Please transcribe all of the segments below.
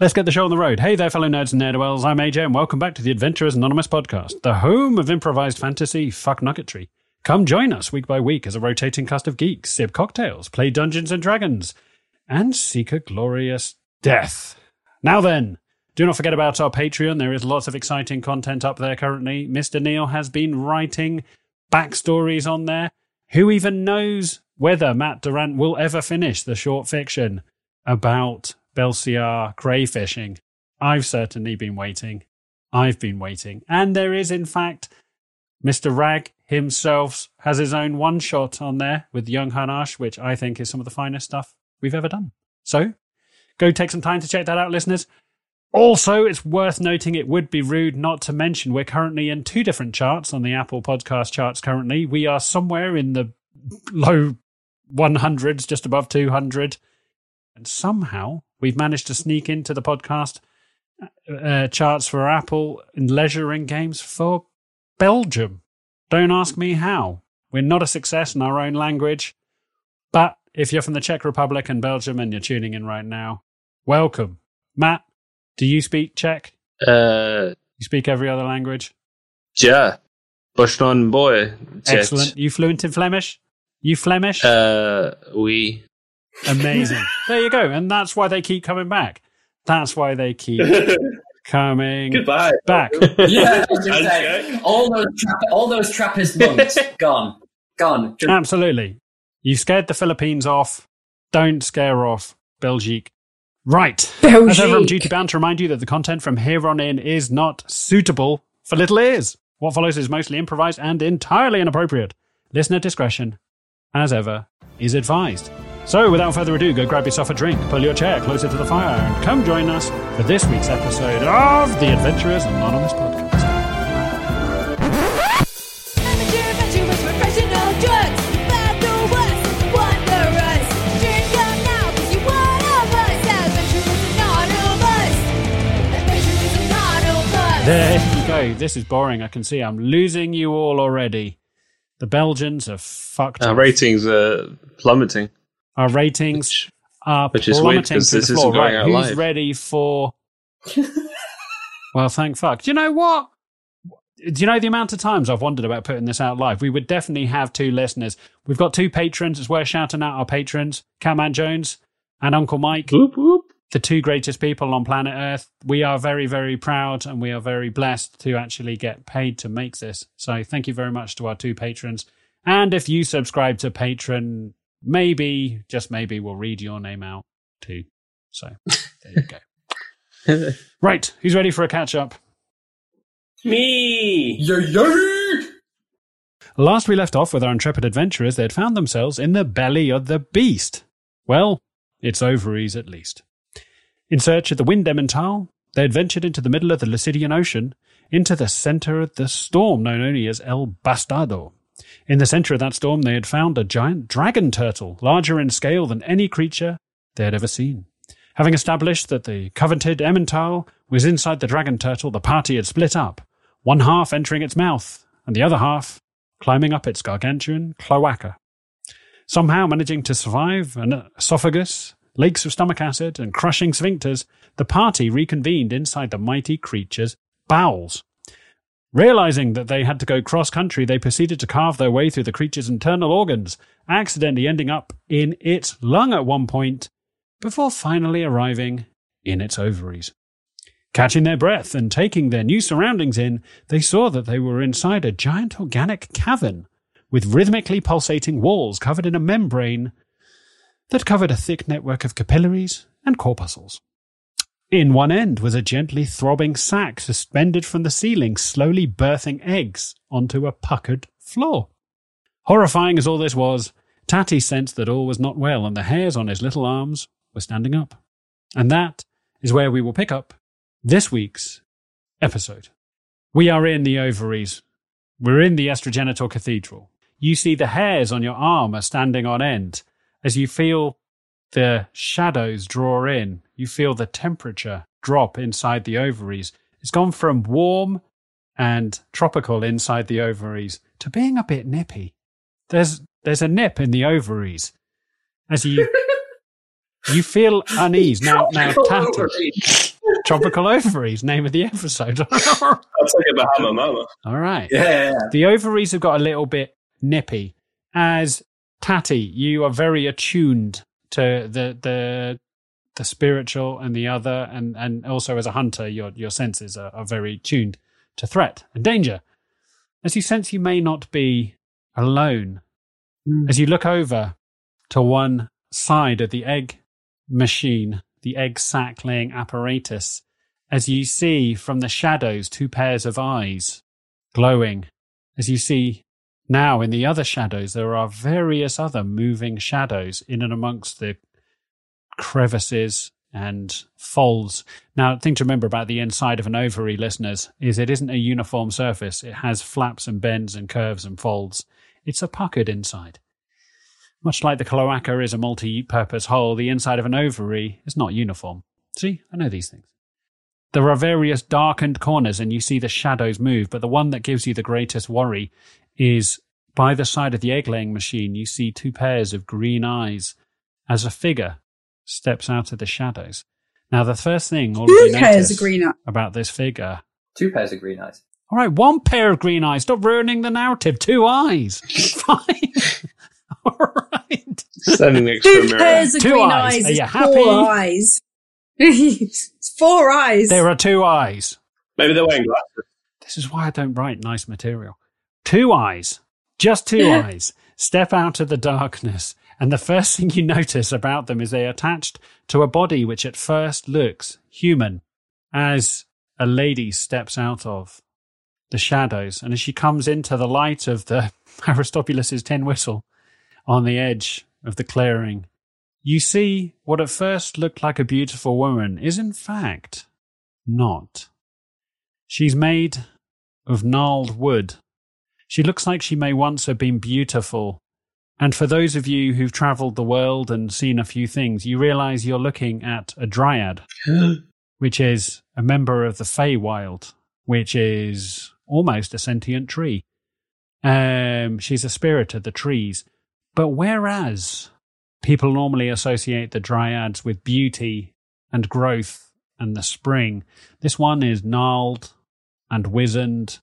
Let's get the show on the road. Hey there, fellow nerds and nerdwells. I'm AJ, and welcome back to the Adventurers Anonymous podcast, the home of improvised fantasy fuck nuggetry. Come join us week by week as a rotating cast of geeks sip cocktails, play Dungeons and Dragons, and seek a glorious death. Now then, do not forget about our Patreon. There is lots of exciting content up there currently. Mr. Neil has been writing backstories on there. Who even knows whether Matt Durant will ever finish the short fiction about Belsiar crayfishing. I've certainly been waiting. I've been waiting. And there is, in fact, Mr. Rag himself has his own one shot on there with Young Hanash, which I think is some of the finest stuff we've ever done. So go take some time to check that out, listeners. Also, it's worth noting it would be rude not to mention we're currently in two different charts on the Apple podcast charts currently. We are somewhere in the low 100s, just above 200. And somehow we've managed to sneak into the podcast uh, charts for Apple and leisure and games for Belgium. Don't ask me how. We're not a success in our own language. But if you're from the Czech Republic and Belgium and you're tuning in right now, welcome. Matt, do you speak Czech? Uh, You speak every other language? ja. Boston boy. Excellent. You fluent in Flemish? You Flemish? Uh, we. Amazing. there you go. And that's why they keep coming back. That's why they keep coming Goodbye. back. Yeah, I say, all those Trapp- all those Trappist monks gone, gone. Just- Absolutely. You scared the Philippines off. Don't scare off Belgique. Right. As ever, I'm duty bound to remind you that the content from here on in is not suitable for little ears. What follows is mostly improvised and entirely inappropriate. Listener discretion, as ever, is advised. So, without further ado, go grab yourself a drink, pull your chair closer to the fire, and come join us for this week's episode of the Adventurers Anonymous podcast. Amateur adventurers, professional drugs. Bad the West, wanderers. Drink up now, 'cause you're one of us. Adventurers Anonymous. Adventurers Anonymous. There you go. This is boring. I can see I'm losing you all already. The Belgians have fucked Our off. ratings are plummeting. Our ratings Which, are which is weird plummeting because to this the isn't floor. going Right, out who's live. ready for? well, thank fuck. Do you know what? Do you know the amount of times I've wondered about putting this out live? We would definitely have two listeners. We've got two patrons. It's worth shouting out our patrons, Catman Jones and Uncle Mike, whoop, whoop. the two greatest people on planet Earth. We are very, very proud and we are very blessed to actually get paid to make this. So thank you very much to our two patrons. And if you subscribe to Patreon, maybe, just maybe, we'll read your name out too. So there you go. right, who's ready for a catch up? Me. Yo, yo! Last we left off with our intrepid adventurers, they had found themselves in the belly of the beast. Well, its ovaries at least. In search of the wind Emmental, they had ventured into the middle of the Lucidian Ocean, into the center of the storm known only as El Bastardo. In the center of that storm, they had found a giant dragon turtle, larger in scale than any creature they had ever seen. Having established that the coveted Emmental was inside the dragon turtle, the party had split up, one half entering its mouth, and the other half climbing up its gargantuan cloaca. Somehow managing to survive an esophagus, lakes of stomach acid, and crushing sphincters, the party reconvened inside the mighty creature's bowels. Realizing that they had to go cross country, they proceeded to carve their way through the creature's internal organs, accidentally ending up in its lung at one point, before finally arriving in its ovaries. Catching their breath and taking their new surroundings in, they saw that they were inside a giant organic cavern with rhythmically pulsating walls covered in a membrane that covered a thick network of capillaries and corpuscles. In one end was a gently throbbing sack suspended from the ceiling, slowly birthing eggs onto a puckered floor. Horrifying as all this was, Tatty sensed that all was not well and the hairs on his little arms were standing up. And that is where we will pick up this week's episode. We are in the ovaries. We're in the estrogenital cathedral. You see the hairs on your arm are standing on end as you feel the shadows draw in. You feel the temperature drop inside the ovaries. It's gone from warm and tropical inside the ovaries to being a bit nippy. There's there's a nip in the ovaries as you You feel unease now. Now, Tropical ovaries. tropical ovaries, name of the episode. I'll take it Bahama Mama. All right. Yeah. The ovaries have got a little bit nippy. As Tatty. you are very attuned to the the the spiritual and the other, and and also as a hunter, your your senses are, are very tuned to threat and danger. As you sense you may not be alone, hmm. as you look over to one side of the egg machine, the egg sac laying apparatus, as you see from the shadows two pairs of eyes glowing as you see now in the other shadows, there are various other moving shadows in and amongst the crevices and folds. Now, the thing to remember about the inside of an ovary, listeners, is it isn't a uniform surface. It has flaps and bends and curves and folds. It's a puckered inside. Much like the cloaca is a multi purpose hole, the inside of an ovary is not uniform. See, I know these things. There are various darkened corners and you see the shadows move, but the one that gives you the greatest worry is by the side of the egg laying machine, you see two pairs of green eyes as a figure steps out of the shadows. Now, the first thing all of Two you pairs notice of green eyes. about this figure. Two pairs of green eyes. All right, one pair of green eyes. Stop ruining the narrative. Two eyes. Fine. all right. Standing next to a Two mirror. pairs of Two green eyes. eyes. Are you happy? Four eyes. It's four eyes. There are two eyes. Maybe they're wearing glasses. This is why I don't write nice material. Two eyes, just two Yeah. eyes, step out of the darkness, and the first thing you notice about them is they're attached to a body which at first looks human, as a lady steps out of the shadows, and as she comes into the light of the Aristobulus' tin whistle on the edge of the clearing, you see what at first looked like a beautiful woman is in fact not. She's made of gnarled wood. She looks like she may once have been beautiful. And for those of you who've travelled the world and seen a few things, you realize you're looking at a dryad, which is a member of the Feywild, which is almost a sentient tree. Um, she's a spirit of the trees. But whereas people normally associate the dryads with beauty and growth and the spring, this one is gnarled and wizened,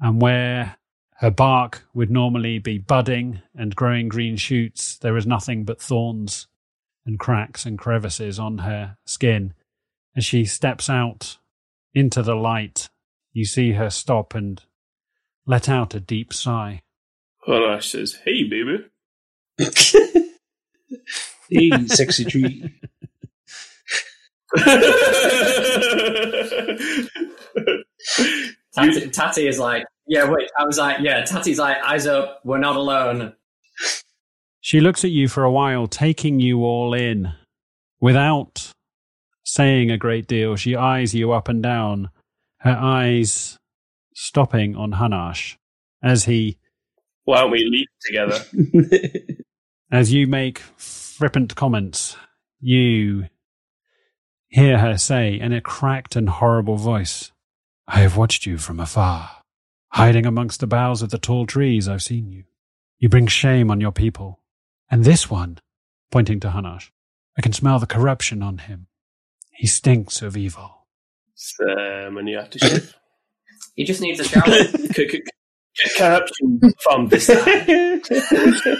and where her bark would normally be budding and growing green shoots, there is nothing but thorns and cracks and crevices on her skin. As she steps out into the light, you see her stop and let out a deep sigh. Well, I says, hey, baby. Hey, sexy tree. Tatty, Tatty is like, yeah, wait. I was like, yeah. Tatty's like, eyes up. We're not alone. She looks at you for a while, taking you all in without saying a great deal. She eyes you up and down, her eyes stopping on Hanash as he, Why don't we leap together? as you make flippant comments, you hear her say in a cracked and horrible voice, I have watched you from afar. Hiding amongst the boughs of the tall trees, I've seen you. You bring shame on your people. And this one, pointing to Hanash, I can smell the corruption on him. He stinks of evil. Someone you have to shave. He just needs a shower. Corruption from this side.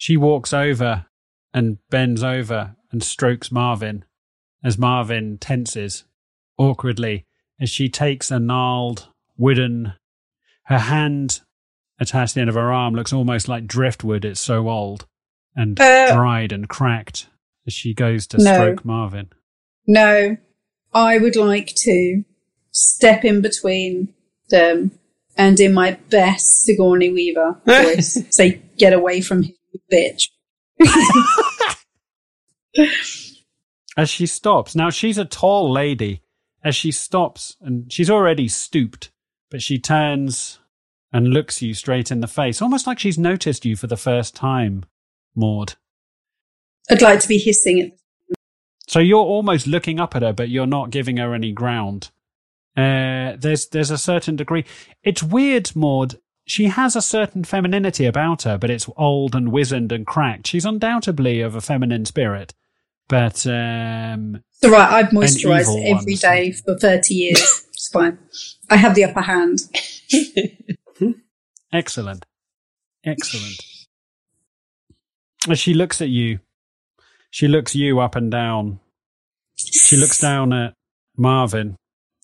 She walks over and bends over and strokes Marvin as Marvin tenses awkwardly as she takes a gnarled wooden. Her hand attached to the end of her arm looks almost like driftwood. It's so old and Uh, dried and cracked as she goes to No. stroke Marvin. No, I would like to step in between them and in my best Sigourney Weaver voice say, get away from him, you bitch. as she stops. Now she's a tall lady. As she stops, and she's already stooped, but she turns and looks you straight in the face, almost like she's noticed you for the first time, Maud. I'd like to be hissing it. So you're almost looking up at her, but you're not giving her any ground. Uh, there's there's a certain degree. It's weird, Maud. She has a certain femininity about her, but it's old and wizened and cracked. She's undoubtedly of a feminine spirit, But um, all right. I've moisturised every day for 30 years. it's fine. I have the upper hand. excellent, excellent. As she looks at you, she looks you up and down. She looks down at Marvin,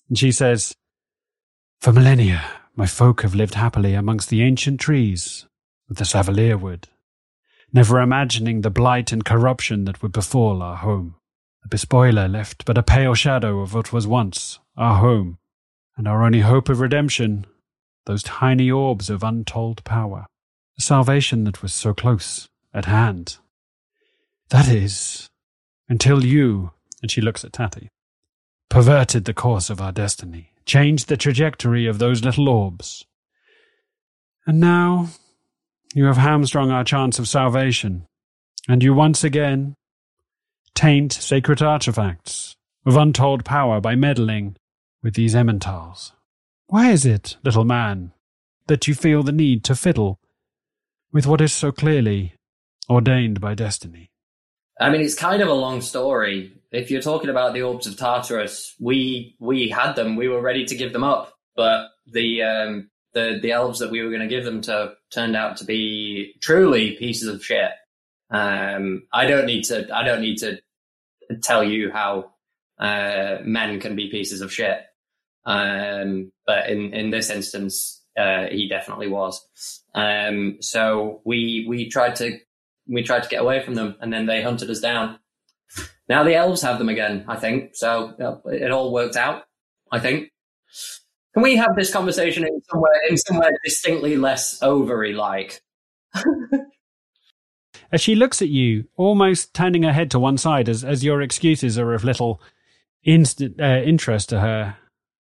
and she says, "For millennia, my folk have lived happily amongst the ancient trees of the Savalier wood, never imagining the blight and corruption that would befall our home. The bespoiler left but a pale shadow of what was once our home, and our only hope of redemption, those tiny orbs of untold power, the salvation that was so close at hand. That is, until you, and she looks at Tatty, perverted the course of our destiny, changed the trajectory of those little orbs. And now you have hamstrung our chance of salvation, and you once again taint sacred artifacts of untold power by meddling with these Emmentals. Why is it, little man, that you feel the need to fiddle with what is so clearly ordained by destiny? I mean, it's kind of a long story. If you're talking about the orbs of Tartarus, we we had them. We were ready to give them up, but the um, the the elves that we were going to give them to turned out to be truly pieces of shit. Um, I don't need to. I don't need to tell you how uh, men can be pieces of shit. Um, but in in this instance, uh, he definitely was. Um, so we we tried to we tried to get away from them, and then they hunted us down. Now the elves have them again, I think. So it all worked out. I think. Can we have this conversation in somewhere in somewhere distinctly less ovary like? As she looks at you, almost turning her head to one side as, as your excuses are of little instant, uh, interest to her,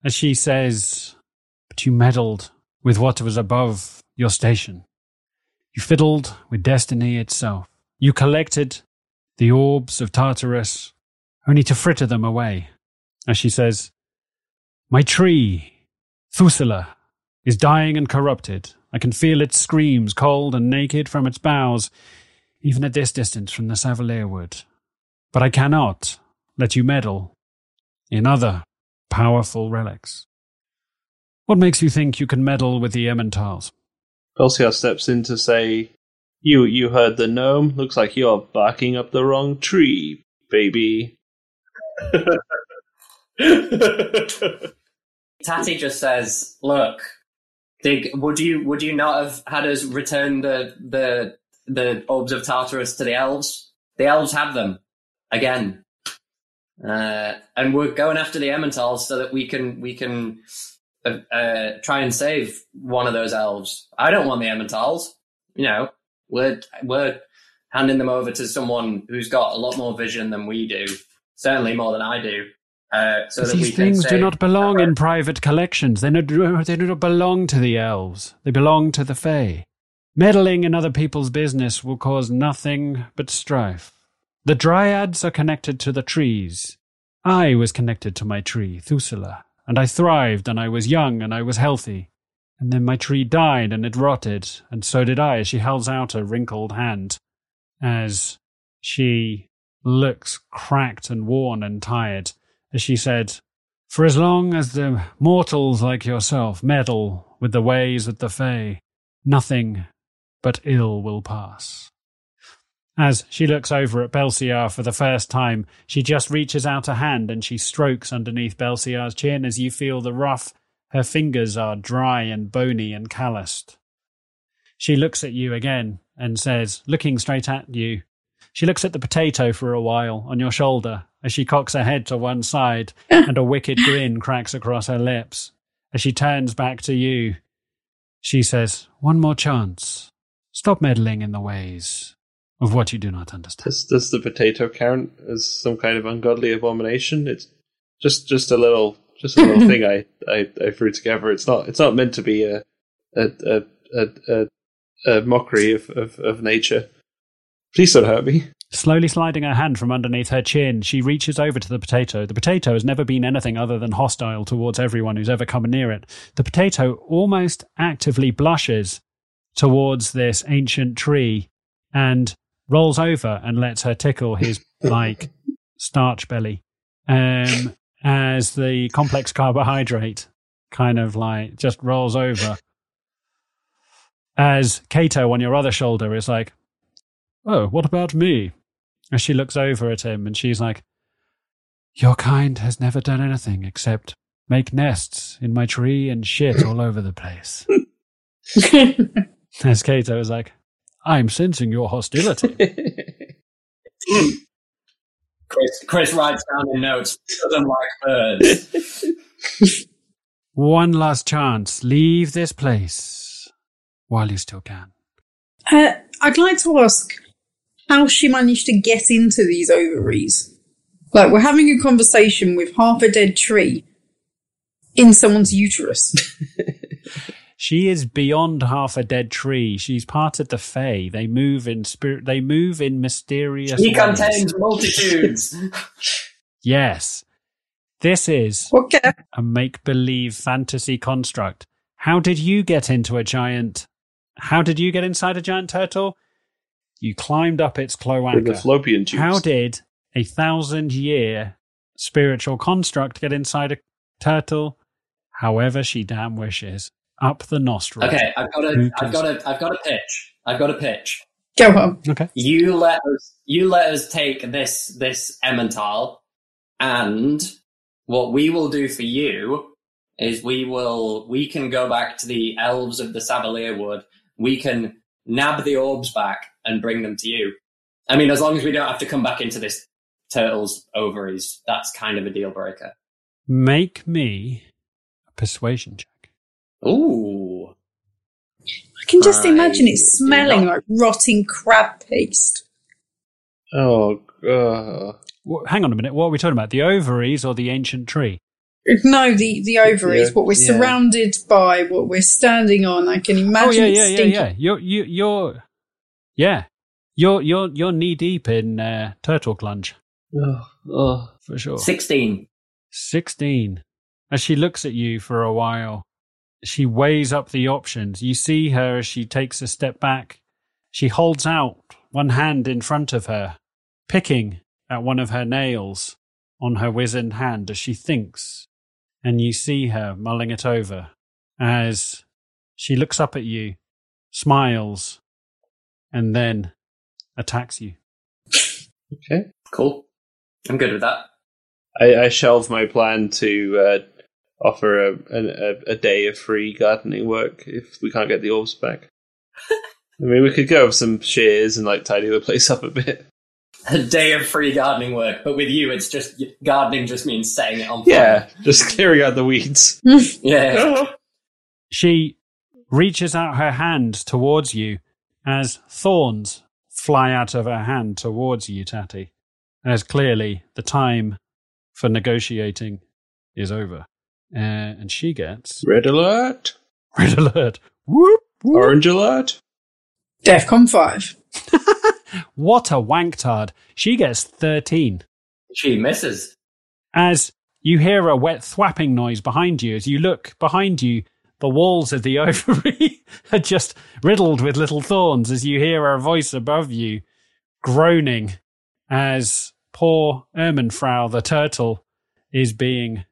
as she says, But you meddled with what was above your station. You fiddled with destiny itself. You collected the orbs of Tartarus only to fritter them away. As she says, My tree, Thusila, is dying and corrupted. I can feel its screams, cold and naked from its boughs, even at this distance from the Savalier wood. But I cannot let you meddle in other powerful relics. What makes you think you can meddle with the Emmentals? Belsiar steps in to say, "You, you heard the gnome. Looks like you're barking up the wrong tree, baby." Tatty just says, "Look, Dig, would you would you not have had us return the the the orbs of Tartarus to the elves? The elves have them again, uh, and we're going after the Emmentals so that we can we can uh, uh, try and save one of those elves. I don't want the Emmentals. You know, we're we're handing them over to someone who's got a lot more vision than we do. Certainly more than I do. Uh, so that we These things do not belong in private collections. They, no, they do not belong to the elves. They belong to the Fae. Meddling in other people's business will cause nothing but strife. The dryads are connected to the trees. I was connected to my tree, Thusila, and I thrived, and I was young, and I was healthy. And then my tree died, and it rotted, and so did I, as she holds out a wrinkled hand, as she looks cracked and worn and tired as she said, For as long as the mortals like yourself meddle with the ways of the Fae, nothing but ill will pass. As she looks over at Belsiar for the first time, she just reaches out a hand and she strokes underneath Belsiar's chin as you feel the rough, her fingers are dry and bony and calloused. She looks at you again and says, looking straight at you, she looks at the potato for a while on your shoulder as she cocks her head to one side and a wicked grin cracks across her lips. As she turns back to you, she says, One more chance. Stop meddling in the ways of what you do not understand. Does, does the potato count as some kind of ungodly abomination? It's just just a little just a little thing I, I, I threw together. It's not it's not meant to be a a a a, a, a mockery of, of, of nature. Please don't hurt me. Slowly sliding her hand from underneath her chin, she reaches over to the potato. The potato has never been anything other than hostile towards everyone who's ever come near it. The potato almost actively blushes towards this ancient tree and rolls over and lets her tickle his like starch belly um, as the complex carbohydrate kind of like just rolls over. As Kato on your other shoulder is like, Oh, what about me? As she looks over at him and she's like, Your kind has never done anything except make nests in my tree and shit all over the place. As Kato is like, I'm sensing your hostility. Chris, Chris writes down in notes, doesn't like birds. One last chance. Leave this place while you still can. Uh, I'd like to ask how she managed to get into these ovaries. Like, we're having a conversation with half a dead tree in someone's uterus. She is beyond half a dead tree. She's part of the Fae. They move in spirit. They move in mysterious He ways. contains multitudes. Yes, this is Okay. a make-believe fantasy construct. How did you get into a giant? How did you get inside a giant turtle? You climbed up its With the cloaca. fallopian tubes. How did a thousand-year spiritual construct get inside a turtle? However, she damn wishes. Up the nostril. Okay, I've got a, I've got a, I've got a pitch. I've got a pitch. Go on. Okay. You let us, you let us take this, this Emmental, and what we will do for you is we will, we can go back to the elves of the Savalier Wood. We can nab the orbs back and bring them to you. I mean, as long as we don't have to come back into this turtle's ovaries, that's kind of a deal breaker. Make me a persuasion check. Ooh. I can just I imagine it smelling not- like rotting crab paste. Oh, uh, Wha- Hang on a minute. What are we talking about? The ovaries or the ancient tree? No, the, the ovaries, Yeah, what we're yeah. surrounded by, what we're standing on. I can imagine oh yeah, it yeah, yeah, yeah. You're you you're yeah. You're you're you're knee deep in uh, turtle clunge oh, oh. for sure. 16. Sixteen. As she looks at you for a while, she weighs up the options. You see her as she takes a step back. She holds out one hand in front of her, picking at one of her nails on her wizened hand as she thinks, and you see her mulling it over as she looks up at you, smiles, and then attacks you. Okay. Cool. I'm good with that. I, I shelve my plan to uh, offer a, a a day of free gardening work if we can't get the orbs back. I mean, we could go with some shears and like tidy the place up a bit. A day of free gardening work, but with you, it's just gardening. Just means setting it on fire. Yeah, just clearing out the weeds. yeah. Oh, she reaches out her hand towards you as thorns fly out of her hand towards you, Tatty, as clearly the time for negotiating is over. Uh, and she gets Red alert, red alert. Whoop, whoop. orange alert. DEFCON 5. What a wanktard. She gets 13. She misses. As you hear a wet thwapping noise behind you, as you look behind you, the walls of the ovary are just riddled with little thorns as you hear a voice above you groaning as poor Ermenfrau the turtle is being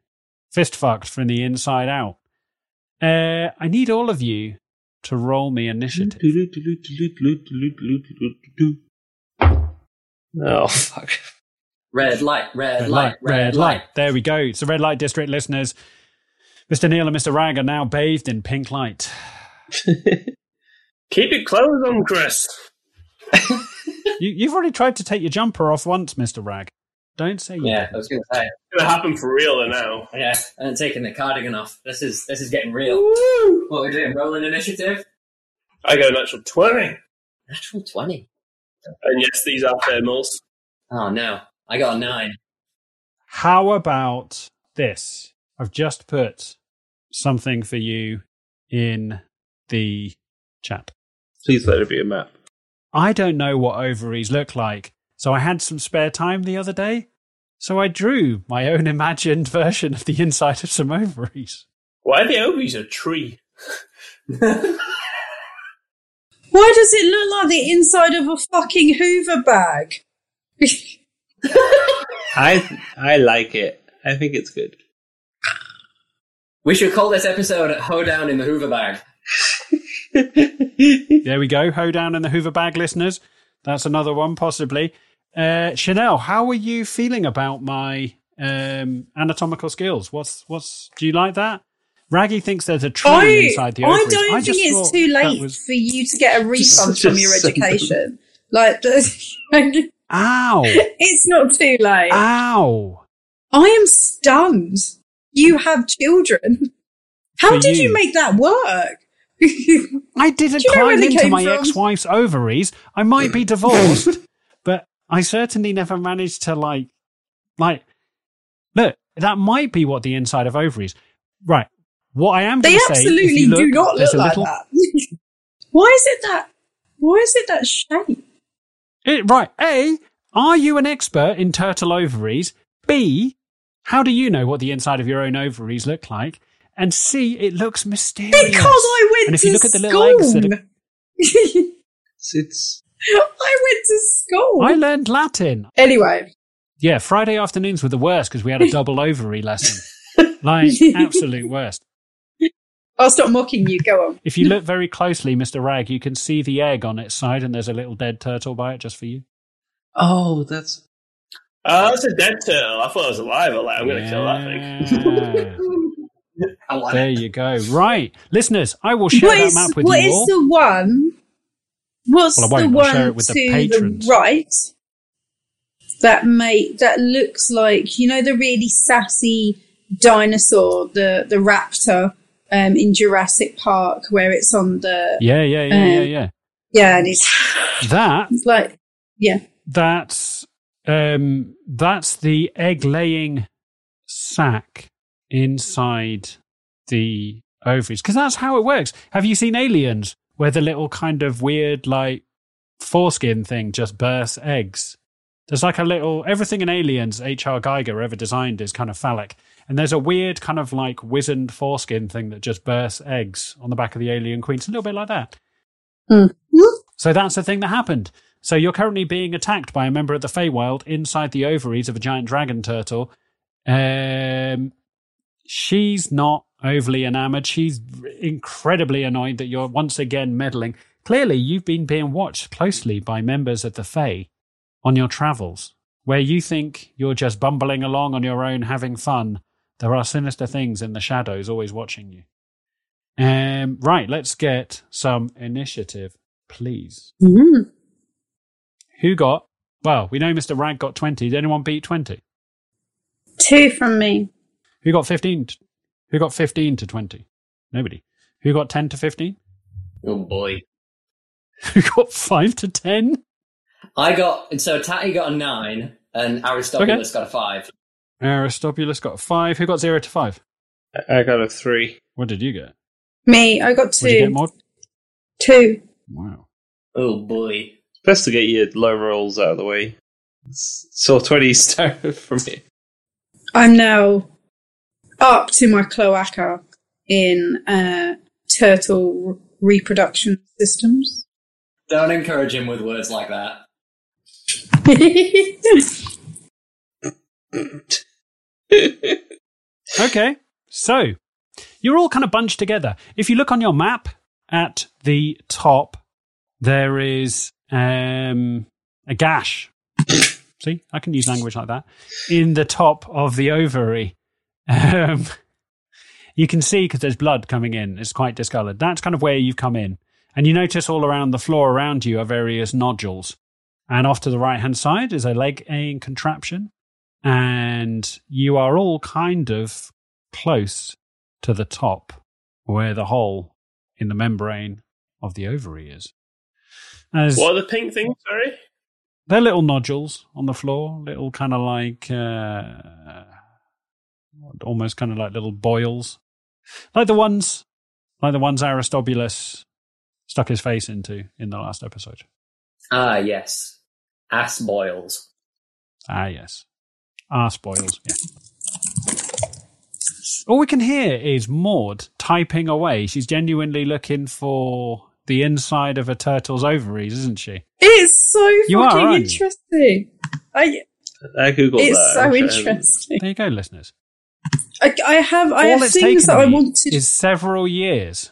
fist fucked from the inside out. Uh, I need all of you to roll me initiative. Oh fuck! Red light, red, Red light, light, red light. There we go. It's the red light district listeners. Mr. Neil and Mr. Rag are now bathed in pink light. Keep your clothes on, Chris. You, you've already tried to take your jumper off once, Mr. Rag. Don't say you Yeah, didn't. I was going to say. It's gonna happen for real now. Yeah, I haven't taken the cardigan off. This is this is getting real. What are we doing? Rolling initiative? I go natural twenty, Natural twenty. and yes, these are thermals. Oh no, I got a nine. How about this? I've just put something for you in the chat. Please let it be a map. I don't know what ovaries look like, so I had some spare time the other day. So I drew my own imagined version of the inside of some ovaries. Why are the ovaries a tree? Why does it look like the inside of a fucking Hoover bag? I I like it. I think it's good. We should call this episode "Hoedown in the Hoover Bag." There we go. Hoedown in the Hoover bag, listeners. That's another one, possibly. Uh, Chanel, how are you feeling about my um, anatomical skills? What's what's? Do you like that? Raggy thinks there's a tree I, inside the ovaries. I don't think it's too late was- for you to get a refund from your education. Like, ow! it's not too late. Ow! I am stunned. You have children. How For did you. you. make that work? I didn't Do you know climb into my from? ex-wife's ovaries. I might be divorced, I certainly never managed to like, like, look. That might be what the inside of ovaries. Right. What I am they going say, absolutely look, do not look like little, that. why is it that? Why is it that shape? It, right. A, are you an expert in turtle ovaries? B, how do you know what the inside of your own ovaries look like? And C, it looks mysterious. Because I went And if to you look at the little eggs that are- It's, it's I went to school. I learned Latin. Anyway, Yeah, Friday afternoons were the worst because we had a double ovary lesson. Like, absolute worst. I'll stop mocking you. Go on. If you look very closely, Mr. Rag, you can see the egg on its side, and there's a little dead turtle by it just for you. oh, that's Oh, that's a dead turtle. I thought it was alive. I'm I'm going to kill that thing. I want there it. you go. Right. Listeners, I will share What that is, map with what you is all. the one? What's Well, I the one share it with to the right that make that looks like you know the really sassy dinosaur, the the raptor um, in Jurassic Park, where it's on the Yeah, yeah, yeah, Uh, yeah, yeah. yeah, and it's, That it's like yeah, that's um that's the egg laying sac inside the ovaries. Because that's how it works. Have you seen aliens where the little kind of weird like foreskin thing just bursts eggs. There's like a little everything in aliens hr Giger ever designed is kind of phallic. And there's a weird kind of like wizened foreskin thing that just bursts eggs on the back of the alien queen. It's a little bit like that. So that's the thing that happened. So you're currently being attacked by a member of the Feywild inside the ovaries of a giant dragon turtle. Um, she's not overly enamored. She's incredibly annoyed that you're once again meddling. Clearly, you've been being watched closely by members of the Fey on your travels, where you think you're just bumbling along on your own, having fun. There are sinister things in the shadows always watching you. Um, right, let's get some initiative, please. Mm. Who got? Well, we know Mr. Rag got 20. Did anyone beat 20? two from me. Who got 15? T- Who got 15 to 20? Nobody. Who got 10 to 15? Oh boy. Who got 5 to 10? I got so Tatty got a nine and Aristobulus got a five. Aristobulus got 5. Who got 0 to 5? I got a three. What did you get? Me, I got What did you get, two. Two. Wow. Oh boy. Best to get your low rolls out of the way. So twenty started from me. I'm now up to my cloaca in uh, turtle reproduction systems. Don't encourage him with words like that. Okay. So, you're all kind of bunched together. If you look on your map at the top, there is um, a gash. See, I can use language like that. In the top of the ovary. Um, you can see because there's blood coming in. It's quite discolored. That's kind of where you've come in. And you notice all around the floor around you are various nodules. And off to the right hand side is a leg aid contraption. And you are all kind of close to the top where the hole in the membrane of the ovary is. As What are the pink things? Sorry. they're little nodules on the floor, little kind of like, uh, almost kind of like little boils, like the ones, like the ones Aristobulus stuck his face into in the last episode. Ah yes. Ass boils. Ah, yes, arse boils. Yeah. All we can hear is Maud typing away. She's genuinely looking for the inside of a turtle's ovaries, isn't she? it's so You fucking aren't you? interesting. I I googled It's that. so interesting. There you go, listeners. I, I have I all have it's things taken that I wanted. is several years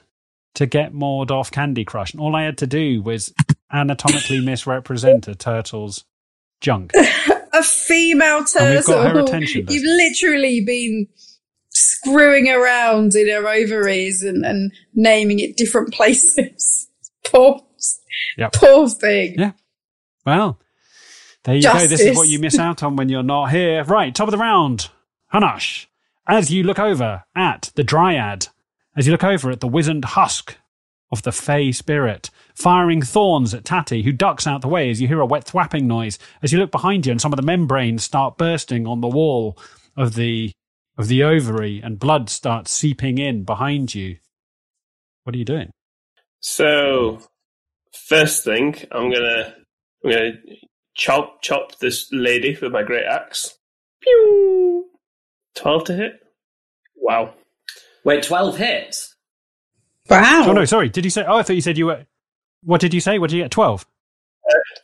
to get Maud off Candy Crush, and all I had to do was anatomically misrepresent a turtle's junk. a female turtle. we've got her attention, You've literally been screwing around in her ovaries and, and naming it different places. poor, Yep. poor thing. Yeah. Well, there you go. This is what you miss out on when you're not here. Right, top of the round. Hanash, as you look over at the Dryad, as you look over at the wizened husk of the Fey spirit, firing thorns at Tatty, who ducks out the way as you hear a wet thwapping noise, as you look behind you and some of the membranes start bursting on the wall of the of the ovary and blood starts seeping in behind you. What are you doing? So, first thing, I'm gonna I'm gonna chop chop this lady with my great axe. Pew! Twelve to hit. Wow. Wait, 12 hits? Wow. Oh no, sorry. Did you say oh I thought you said you were what did you say? What did you get? Twelve?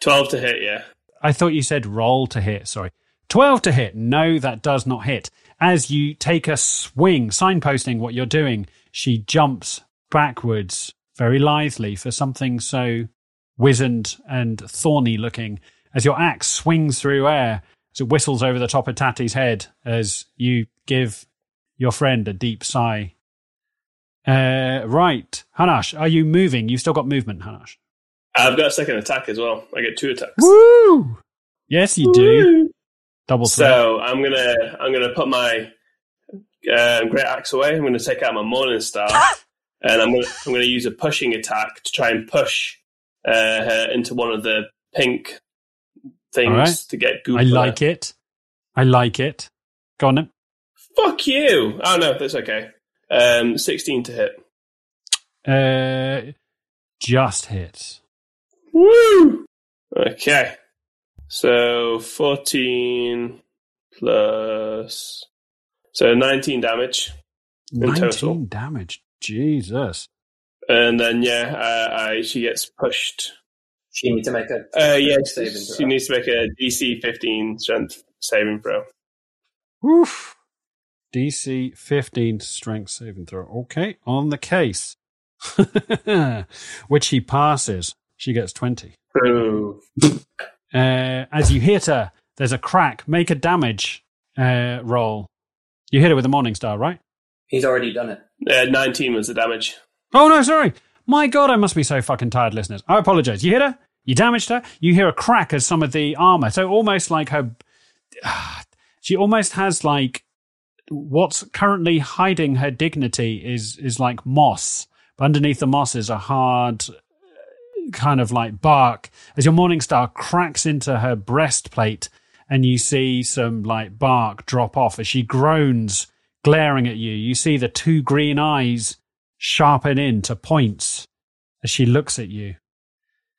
Twelve to hit. Yeah. I thought you said roll to hit. Sorry. 12 to hit. No, that does not hit. As you take a swing, signposting what you're doing, she jumps backwards very lithely for something so wizened and thorny looking as your axe swings through air it whistles over the top of Tatty's head as you give your friend a deep sigh. Uh, right. Hanash, are you moving? You've still got movement, Hanash. I've got a second attack as well. I get two attacks. Woo! Yes, you do. Double threat. So I'm gonna I'm gonna put my um, great axe away. I'm gonna take out my morning star, and I'm gonna I'm gonna use a pushing attack to try and push uh, her into one of the pink things right. to get goop. I like it. I like it. Go on then. Fuck you! Oh no, that's okay. Um, 16 to hit. Uh, just hit. Woo! Okay. So 14 plus. So 19 damage. In 19 total. damage. Jesus. And then, yeah, uh, I, she gets pushed. She need to make a Uh, yeah, saving she needs to make a DC 15 strength saving throw. Woof. DC 15 strength saving throw. Okay, on the case. Which he passes. She gets 20. Ooh. Uh, as you hit her, there's a crack. Make a damage uh, roll. You hit her with a Morning Star, right? He's already done it. Uh, 19 was the damage. Oh no, sorry. My God, I must be so fucking tired, listeners. I apologize. You hit her. You damaged her. You hear a crack as some of the armor. So almost like her. She almost has like what's currently hiding her dignity is is like moss. But underneath the moss is a hard uh, kind of like bark. As your morning star cracks into her breastplate, and you see some like bark drop off as she groans, glaring at you. You see the two green eyes sharpen in to points as she looks at you.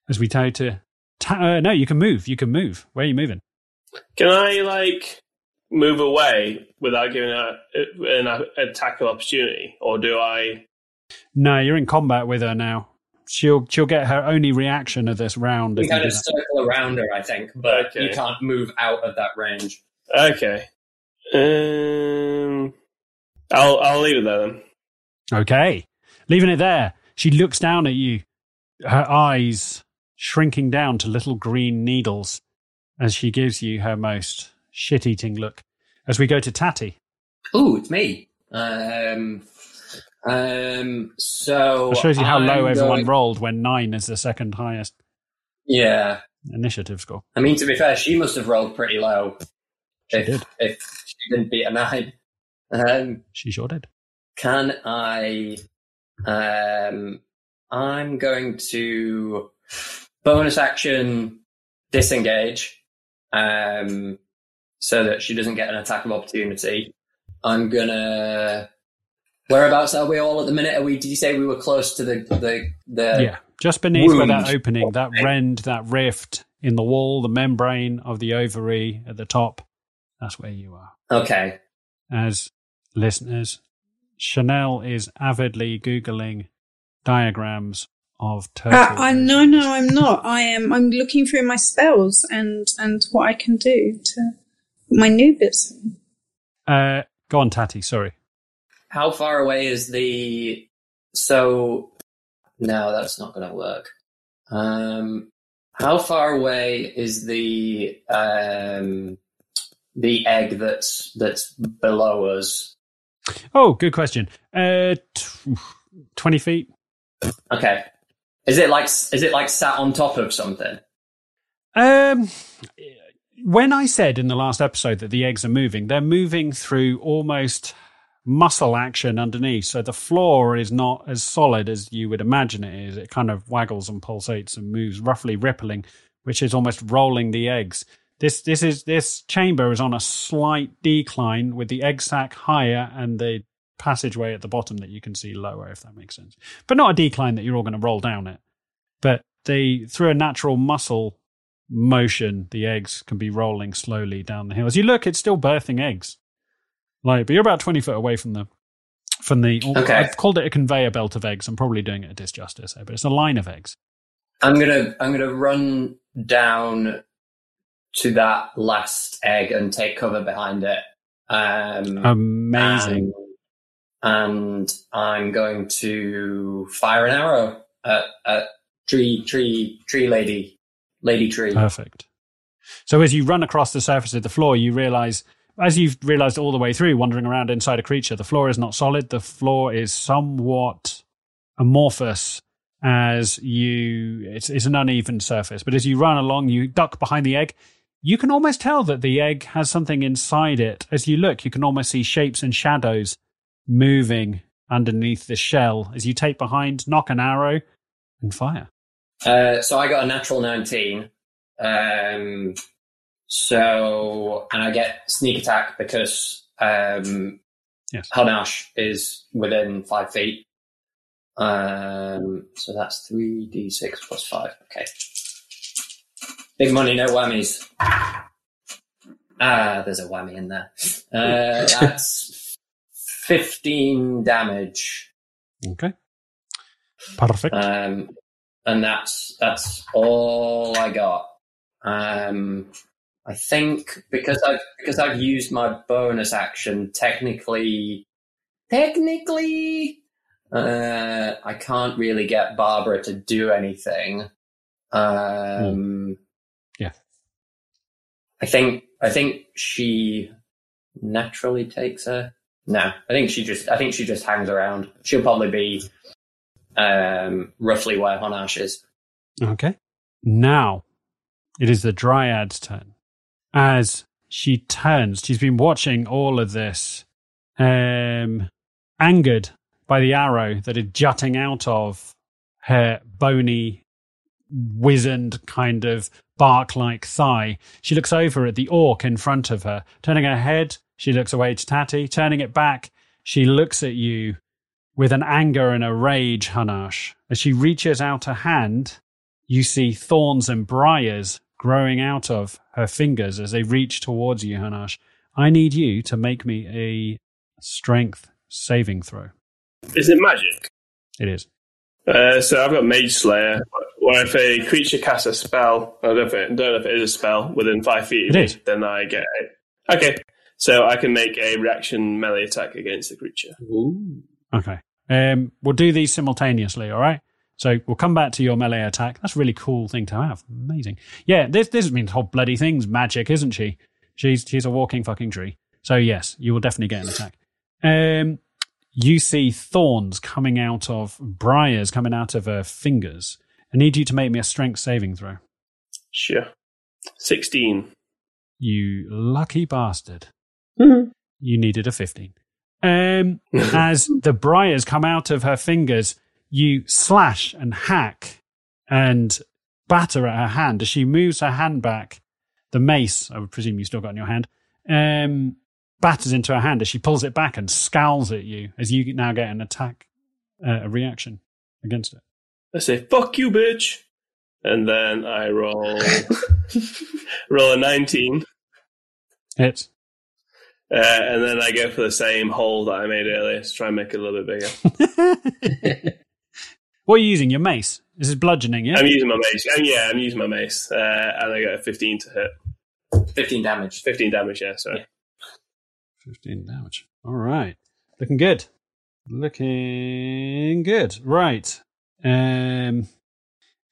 As we tell you to, ta- uh, no, you can move. You can move. Where are you moving? Can I, like, move away without giving a, an attack of opportunity? Or do I. No, you're in combat with her now. She'll she'll get her only reaction of this round. We you kind do of that. circle around her, I think, but Okay. you can't move out of that range. Okay. Um, I'll, I'll leave it there then. Okay. Leaving it there, she looks down at you, her eyes shrinking down to little green needles as she gives you her most shit eating look. As we go to Tatty. Ooh, it's me. Um, um, so It shows you how low I'm everyone going- rolled when nine is the second highest Yeah, initiative score. I mean to be fair, she must have rolled pretty low. She if, did. If she didn't beat a nine, um, She sure did. can I? Um, I'm going to bonus action disengage, um, so that she doesn't get an attack of opportunity. I'm gonna. Whereabouts are we all at the minute? Are we? Did you say we were close to the the the? yeah. Just beneath where that opening, that rend, that rift in the wall, the membrane of the ovary at the top. That's where you are. Okay. As listeners, Chanel is avidly Googling diagrams of Uh. I no, no, I'm not. I am. I'm looking through my spells and and what I can do to My new bits. Uh, go on, Tatty. Sorry. How far away is the? So, no, that's not going to work. Um, how far away is the um, the egg that's that's below us? Oh, good question. Uh, t- twenty feet. Okay, is it like is it like sat on top of something? Um, when I said in the last episode that the eggs are moving, they're moving through almost muscle action underneath. So the floor is not as solid as you would imagine it is. It kind of waggles and pulsates and moves, roughly rippling, which is almost rolling the eggs. This this is this chamber is on a slight decline with the egg sac higher and the passageway at the bottom that you can see lower, if that makes sense. But not a decline that you're all going to roll down it. But they through a natural muscle motion, the eggs can be rolling slowly down the hill. As you look, it's still birthing eggs. Like, but you're about twenty foot away from the from the. Okay. I've called it a conveyor belt of eggs. I'm probably doing it a disjustice, here, but it's a line of eggs. I'm gonna I'm gonna run down to that last egg and take cover behind it. Um, Amazing. And, I'm going to fire an arrow at, at tree tree tree lady lady tree. Perfect. So as you run across the surface of the floor, you realize, as you've realized all the way through, wandering around inside a creature, the floor is not solid. The floor is somewhat amorphous as you, it's, it's an uneven surface. But as you run along, you duck behind the egg. You can almost tell that the egg has something inside it. As you look, you can almost see shapes and shadows moving underneath the shell. As you take behind, knock an arrow and fire. Uh, so I got a natural 19. Um, so, and I get sneak attack because um, Yes. Hanash is within five feet. Um, so that's 3d6 plus 5. Okay. Big money, no whammies. Ah, there's a whammy in there. Uh, that's 15 damage. Okay. Perfect. Um, and that's that's all I got. Um, I think because I've because I've used my bonus action, technically, technically, uh, I can't really get Barbara to do anything. Um, Yeah. I think I think she naturally takes her. No, I think she just I think she just hangs around. She'll probably be um, roughly where Hanash is. Okay. Now it is the Dryad's turn. As she turns, she's been watching all of this, um, angered by the arrow that is jutting out of her bony, wizened kind of bark like thigh. She looks over at the orc in front of her. Turning her head, she looks away to Tatty, Turning it back, she looks at you with an anger and a rage, Hanash. As she reaches out a hand, you see thorns and briars growing out of her fingers as they reach towards you, Hanash. I need you to make me a strength saving throw. Is it magic? It is. Uh, so I've got Mage Slayer, where if a creature casts a spell, I don't know if it, don't know if it is a spell within five feet, of It me, then I get it. Okay, so I can make a reaction melee attack against the creature. Ooh. Okay. Um, we'll do these simultaneously, all right? So we'll come back to your melee attack. That's a really cool thing to have. Amazing. Yeah, this this means whole bloody thing's magic, isn't she? She's she's a walking fucking tree. So yes, you will definitely get an attack. Um, you see thorns coming out of briars coming out of her fingers. I need you to make me a strength saving throw. Sure. 16. You lucky bastard. You needed a 15. Um, as the briars come out of her fingers, you slash and hack and batter at her hand. As she moves her hand back, the mace, I would presume you still got in your hand, um, batters into her hand as she pulls it back and scowls at you as you now get an attack, uh, a reaction against it. I say, fuck you, bitch. And then I roll roll a 19. Hits. Uh, and then I go for the same hole that I made earlier to try and make it a little bit bigger. what are you using? Your mace? This is bludgeoning, yeah? I'm using my mace. And yeah, I'm using my mace. Uh, and I got a 15 to hit. 15 damage. 15 damage, yeah, sorry. 15 damage. All right. Looking good. Looking good. Right. Um,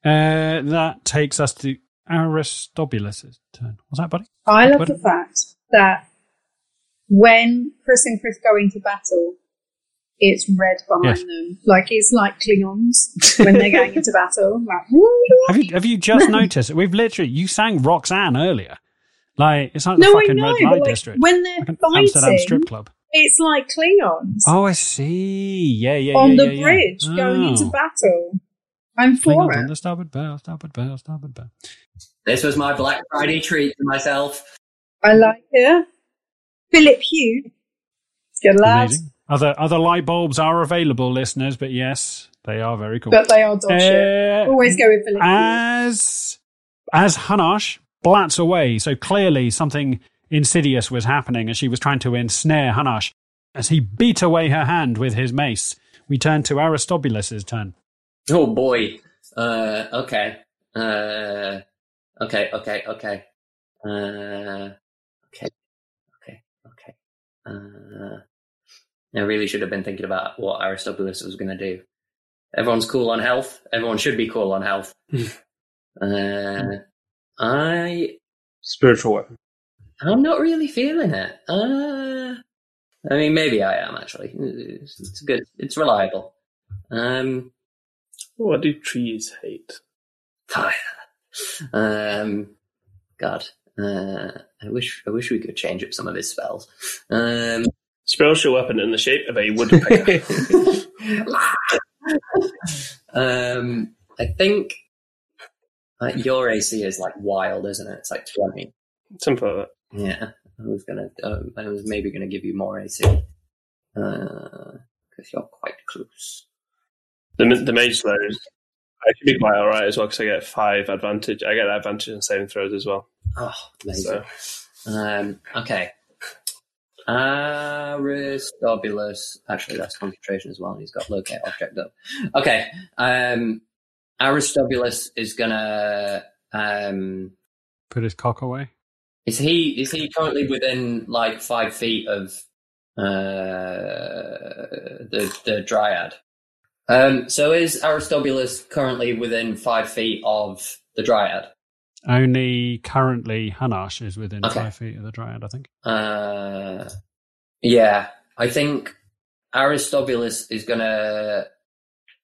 uh, that takes us to Aristobulus' turn. Was that, buddy? I love What- the fact that when Chris and Chris go into battle, it's red behind Yes. them. Like it's like Klingons when they're going into battle. Like, Have you have you just noticed? We've literally you sang Roxanne earlier. Like it's like no, the fucking know, red light like, district. when they're Like an Amsterdam fighting, strip club. it's like Klingons Oh, I see. Yeah, yeah, yeah. on yeah, the yeah, yeah. bridge going into Oh. battle. I'm for Klingons on the starboard bow, starboard bow, starboard bow. This was my Black Friday treat for myself. I like it. Philips Hue. Good lad. Amazing. Other other light bulbs are available, listeners, but yes, they are very cool. But they are dog shit. Uh, Always go with Philips Hue. as as Hanash blats away, so clearly something insidious was happening as she was trying to ensnare Hanash. As he beat away her hand with his mace, we turn to Aristobulus' turn. Oh boy. Uh, okay. Uh, okay, okay, okay. Uh, okay, okay, okay. Uh, I really should have been thinking about what Aristobulus was going to do. Everyone's cool on health. Everyone should be cool on health. uh, I Spiritual weapon. I'm not really feeling it. Uh, I mean, maybe I am actually. It's, it's good. It's reliable. Um, What do trees hate? fire. Um, God, uh, I wish I wish we could change up some of his spells. Um, Spiritual weapon in the shape of a woodpecker. um, I think uh, your AC is like wild, isn't it? It's like twenty. Something like that. Yeah, I was gonna. Um, I was maybe gonna give you more AC because you're quite close. The, the mage slows. I should be quite alright as well because I get five advantage. I get that advantage in saving throws as well. Oh, amazing. So Um, okay. Aristobulus. Actually, that's concentration as well. and He's got locate object up. Okay. Um, Aristobulus is gonna. Um, Put his cock away. is he is he currently within like five feet of uh, the the dryad? Um, so is Aristobulus currently within five feet of the dryad? Only currently Hanash is within Okay. five feet of the Dryad, I think. Uh, yeah, I think Aristobulus is going to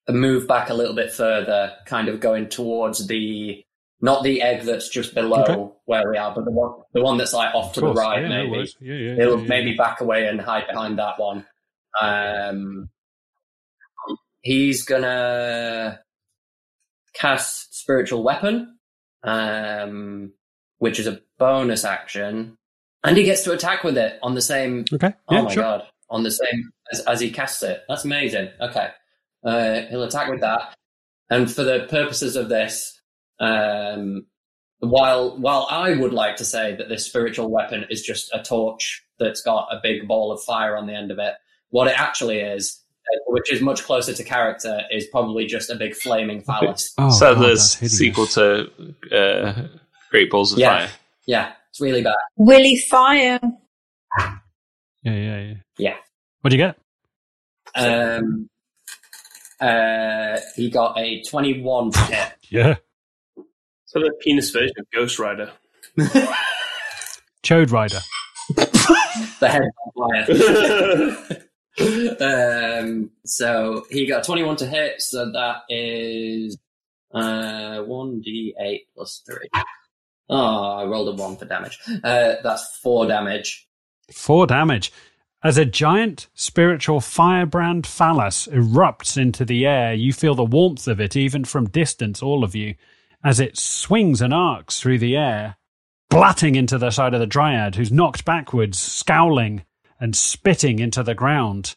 move back a little bit further, kind of going towards the not the egg that's just below Okay. where we are, but the one the one that's like off to the right, yeah, maybe. Yeah, yeah. Yeah. maybe back away and hide behind that one. Um, he's gonna cast spiritual weapon, um, which is a bonus action, and he gets to attack with it on the same. Okay. Oh my sure. god! On the same as, as he casts it. That's amazing. Okay, uh, he'll attack with that, and for the purposes of this, um, while while I would like to say that this spiritual weapon is just a torch that's got a big ball of fire on the end of it, what it actually is, which is much closer to character, is probably just a big flaming phallus. Oh, so God, the sequel to uh, Great Balls of Yeah. Fire. Yeah, it's really bad. Willy Fire. Yeah, yeah, yeah. Yeah. What do you get? Um, uh, he got a twenty-one to hit. Yeah. So the penis version of Ghost Rider. Chode Rider. the head on fire. um, so he got 21 to hit, so that is uh, 1d8 plus 3. Oh, I rolled a 1 for damage. Uh, that's 4 damage. Four damage. As a giant spiritual firebrand phallus erupts into the air, you feel the warmth of it even from distance, all of you, as it swings and arcs through the air, blatting into the side of the dryad, who's knocked backwards, scowling and spitting into the ground.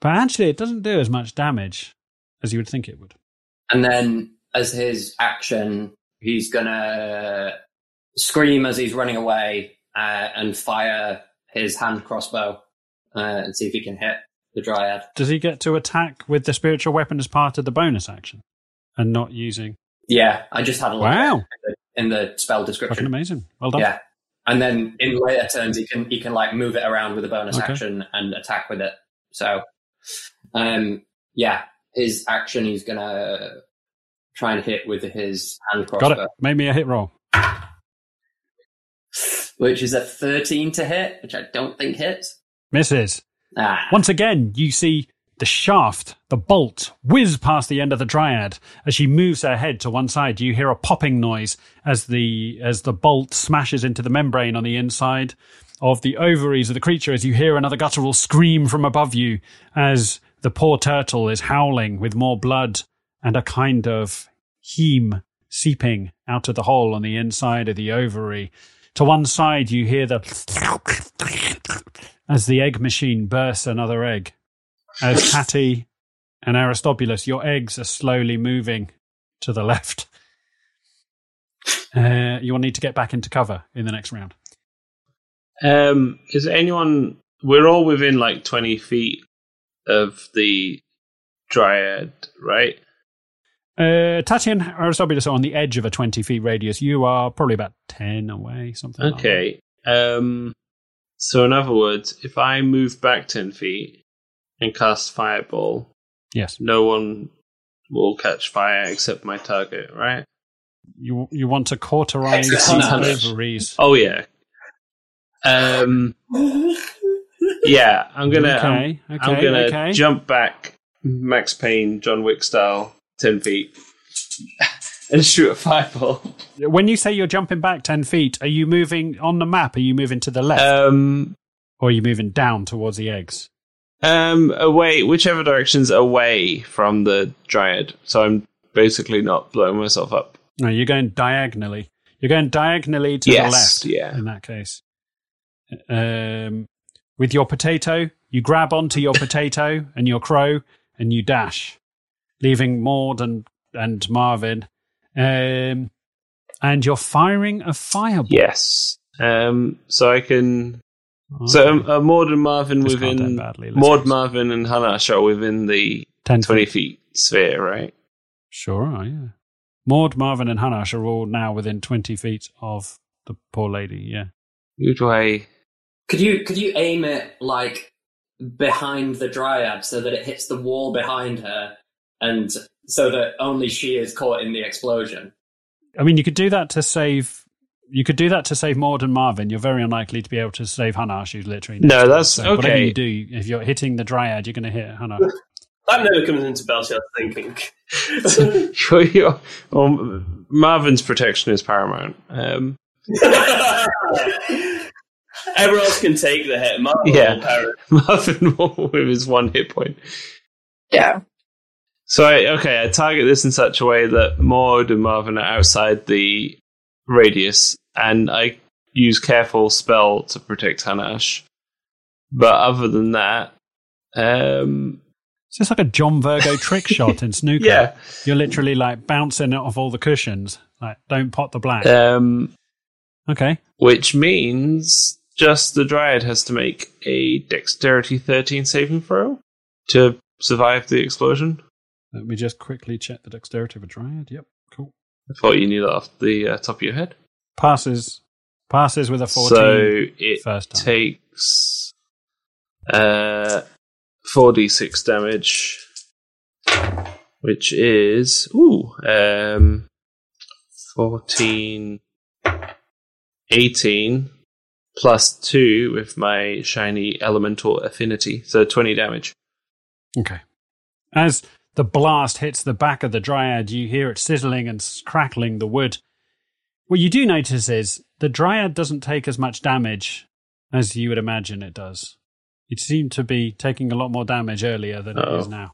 But actually, it doesn't do as much damage as you would think it would. And then, as his action, he's gonna scream as he's running away uh, and fire his hand crossbow uh, and see if he can hit the dryad. Does he get to attack with the spiritual weapon as part of the bonus action and not using? Yeah, I just had a look Wow, in the spell fucking description. amazing! Well done. Yeah. And then in later turns he can he can like move it around with a bonus Okay. action and attack with it. So, um, yeah, his action he's gonna try and hit with his hand Got crossbow, it. Made me a hit roll. which is a thirteen to hit, which I don't think hits. Misses. Ah, Once again, you see the shaft, the bolt, whiz past the end of the dryad. As she moves her head to one side, you hear a popping noise as the as the bolt smashes into the membrane on the inside of the ovaries of the creature. As you hear another guttural scream from above you, as the poor turtle is howling with more blood and a kind of heme seeping out of the hole on the inside of the ovary. To one side, you hear the as the egg machine bursts another egg. As Hattie and Aristobulus, your eggs are slowly moving to the left. Uh, you will need to get back into cover in the next round. Um, is anyone? We're all within like twenty feet of the dryad, right? Uh, Tatty and Aristobulus are on the edge of a 20 feet radius. You are probably about 10 away, something like that. Okay. Um, so in other words, if I move back ten feet and cast fireball, Yes. no one will catch fire except my target, right? You you want to cauterize Except the Hanash. ovaries. Oh yeah. Um. Yeah, I'm gonna. I'm- Okay, okay, I'm gonna okay. jump back, Max Payne, John Wick style, ten feet, and shoot a fireball. When you say you're jumping back 10 feet, are you moving on the map? Are you moving to the left? Um, or are you moving down towards the eggs? Um, away, whichever direction's away from the dryad. So I'm basically not blowing myself up. No, you're going diagonally. You're going diagonally to Yes, the left. yeah. In that case, um, with your potato, you grab onto your potato and your crow, and you dash, leaving Maud and and Marvin. Um, and you're firing a fireball. Yes. Um, so I can. Okay. So um, uh, Maud and Marvin This within badly, Maud. Marvin, and Hanash are within the 10 twenty feet. feet sphere, right? Sure, are, yeah. Maud, Marvin, and Hanash are all now within 20 feet of the poor lady, yeah. Who do I? could you could you aim it like behind the dryad so that it hits the wall behind her, and so that only she is caught in the explosion? I mean, you could do that to save. You could do that to save Maud and Marvin. You're very unlikely to be able to save Hanash, who's literally. No, that's- So Whatever you do, if you're hitting the Dryad, you're going to hit Hanash. That never comes into Belsiar's thinking. Your- your- well, Marvin's protection is paramount. Um, Everyone else can take the hit. Marvel Yeah. will. Marvin will with his one hit point. Yeah. So I, okay, I target this in such a way that Maud and Marvin are outside the radius, and I use careful spell to protect Hanash. But other than that, um, It's just like a John Virgo trick shot in snooker. yeah, You're literally like bouncing it off all the cushions. Like, don't pot the black. um, okay. which means just the Dryad has to make a Dexterity 13 saving throw to survive the explosion. Let me just quickly check the dexterity of a Dryad. Yep. Cool. I thought you knew that off the uh, top of your head. Passes. Passes with a 14 so it first time. takes uh 4d6 damage which is ooh um 14 18 plus 2 with my shiny elemental affinity so 20 damage Okay. As the blast hits the back of the dryad, you hear it sizzling and crackling the wood. What you do notice is the dryad doesn't take as much damage as you would imagine it does. It seemed to be taking a lot more damage earlier than it is Uh-oh. now.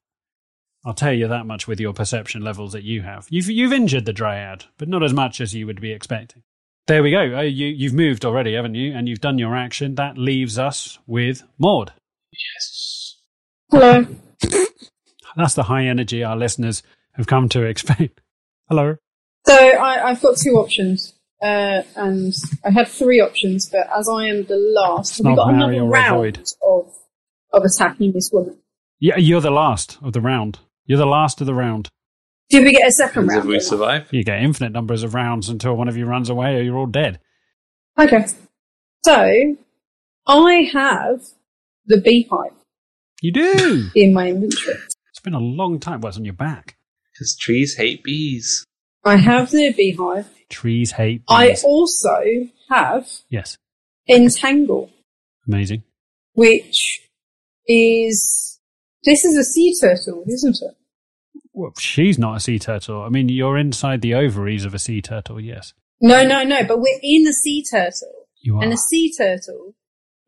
I'll tell you that much with your perception levels that you have. You've you've injured the dryad, but not as much as you would be expecting. There we go. Uh, you you've moved already, haven't you? And you've done your action. That leaves us with Maud. yes Hello. That's the high energy our listeners have come to expect. Hello. So I, I've got two options, uh, and I had three options, but as I am the last, have we Snug, got marry, another round of of attacking this woman? Yeah, you're the last of the round. You're the last of the round. Did we get a second round? if round? we survive You get infinite numbers of rounds until one of you runs away or you're all dead. Okay. So I have the beehive You do. in my inventory. It's been a long time. What's on your back? Because trees hate bees. I have the beehive. Trees hate bees. I also have yes. entangle, Amazing. which is this is a sea turtle, isn't it? Well, she's not a sea turtle. I mean, you're inside the ovaries of a sea turtle. Yes, No, no, no. But we're in a sea turtle, you are. and a sea turtle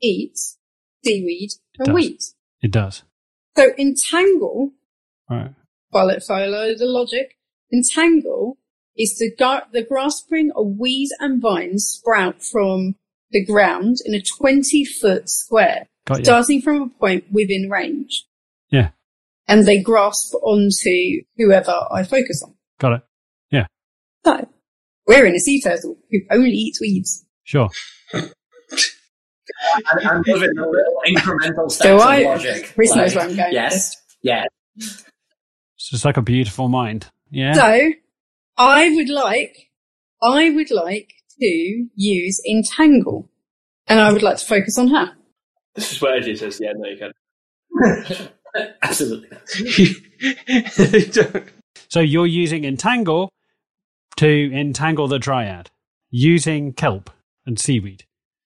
eats seaweed and does. wheat. it does. So entangle, Right. follow, follow the logic. Entangle is the gar- the grasping of weeds and vines sprout from the ground in a twenty foot square, starting from a point within range. Yeah. And they grasp onto whoever I focus on. Got it. Yeah. So we're in a sea turtle who only eats weeds. Sure. I'm, I'm the little incremental steps Do I? logic. Chris knows where I'm going with Yes. Yeah. It's just like a beautiful mind. Yeah. So I would like, I would like to use entangle, and I would like to focus on her. This is where Edgy says, yeah, no, you can. Absolutely. So you're using entangle to entangle the dryad using kelp and seaweed.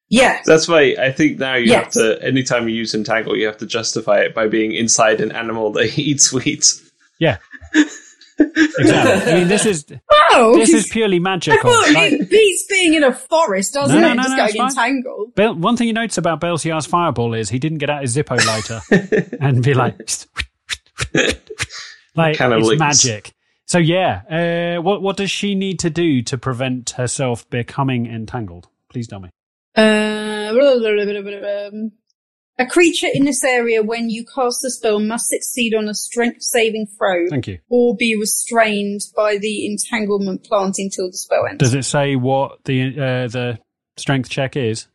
Yes. That's why I think now you have to, anytime you use entangle, you have to justify it by being inside an animal that eats weeds. Yeah. Exactly. I mean, this is Oh, this is purely I magical. thought Like- it beats being in a forest, doesn't No, no, it? no, Just no, it's going fine. Bel- one thing you notice about Belsiar's fireball is he didn't get out his Zippo lighter and be like, like Kinda it's links. magic. So yeah, uh, what what does she need to do to prevent herself becoming entangled? Please tell me. Uh, a creature in this area, when you cast the spell, must succeed on a strength saving throw Thank you. or be restrained by the entanglement plant until the spell ends. Does it say what the uh, the strength check is?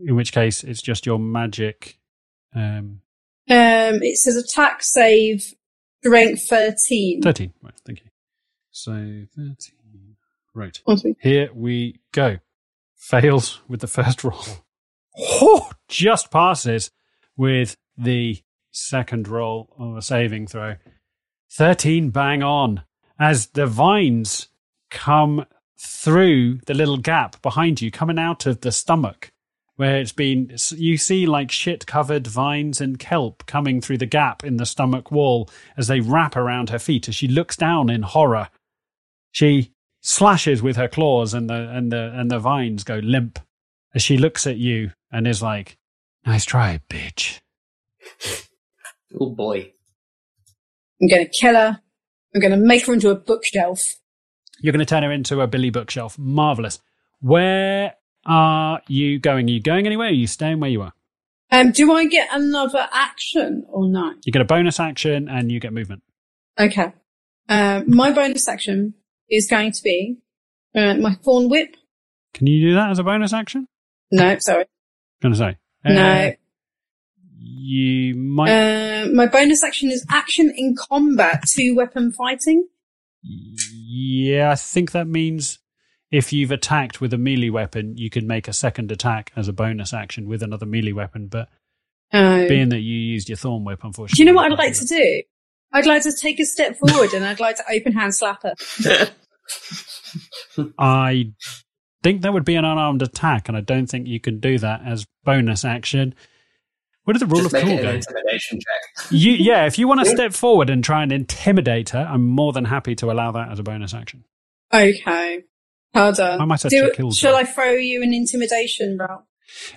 In which case, it's just your magic. Um, Um, it says attack save strength 13. Thirteen. Right. Thank you. So thirteen. Right. Here we go. Fails with the first roll. Oh, just passes with the second roll of a saving throw. 13 bang on as the vines come through the little gap behind you, coming out of the stomach where it's been. You see like shit covered vines and kelp coming through the gap in the stomach wall as they wrap around her feet as she looks down in horror. She slashes with her claws and the and the and the vines go limp as she looks at you and is like, "Nice try, bitch." Oh boy. I'm going to kill her. I'm going to make her into a bookshelf. You're going to turn her into a Billy bookshelf. Marvelous. Where are you going? Are you going anywhere? Or are you staying where you are? Um, do I get another action or no? You get a bonus action and you get movement. Okay. Uh, my bonus action is going to be uh, my thorn whip. Can you do that as a bonus action? No, sorry. Going to say Uh, no. You might. Uh, my bonus action is action in combat, two weapon fighting. yeah, I think that means if you've attacked with a melee weapon, you can make a second attack as a bonus action with another melee weapon. But Oh. being that you used your thorn whip, unfortunately, Do you know what I'd like to do? I'd like to take a step forward and I'd like to open hand slap her. I think that would be an unarmed attack, and I don't think you can do that as bonus action. What did the rule Just of make cool it an go? intimidation check. You, yeah, if you want to step forward and try and intimidate her, I'm more than happy to allow that as a bonus action. Okay. Harder. I might have Do, to kill shall her. I throw you an intimidation roll?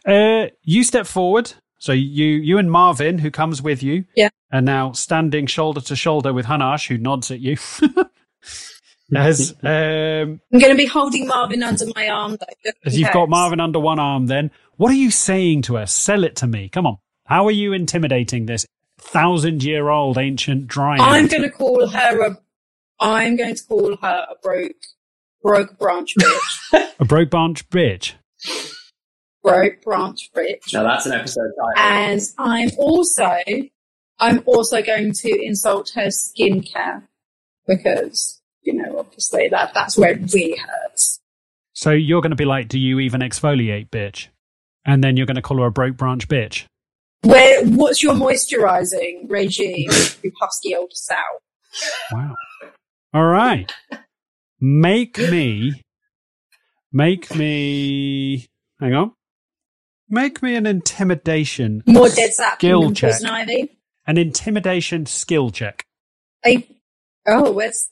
Uh, you step forward. So you, you and Marvin, who comes with you, Yeah. are now standing shoulder to shoulder with Hanash, who nods at you. as um, I'm going to be holding Marvin under my arm though. as you've got. Marvin under one arm, then what are you saying to her? Sell it to me. Come on. How are you intimidating this thousand-year-old ancient dryad? I'm going to call her a. I'm going to call her a broke, broke branch bitch. a broke branch bitch. broke branch bitch. Now that's an episode title. And I'm also, I'm also going to insult her skincare because, you know, obviously that, that's where it really hurts. So you're going to be like, "Do you even exfoliate, bitch?" and then you're going to call her a broke branch bitch. Where? What's your moisturising regime, you husky old sow? Wow. All right. Make me. Make me. Hang on. Make me an intimidation. More dead sap Skill check. ivy. An intimidation skill check. I, oh, where's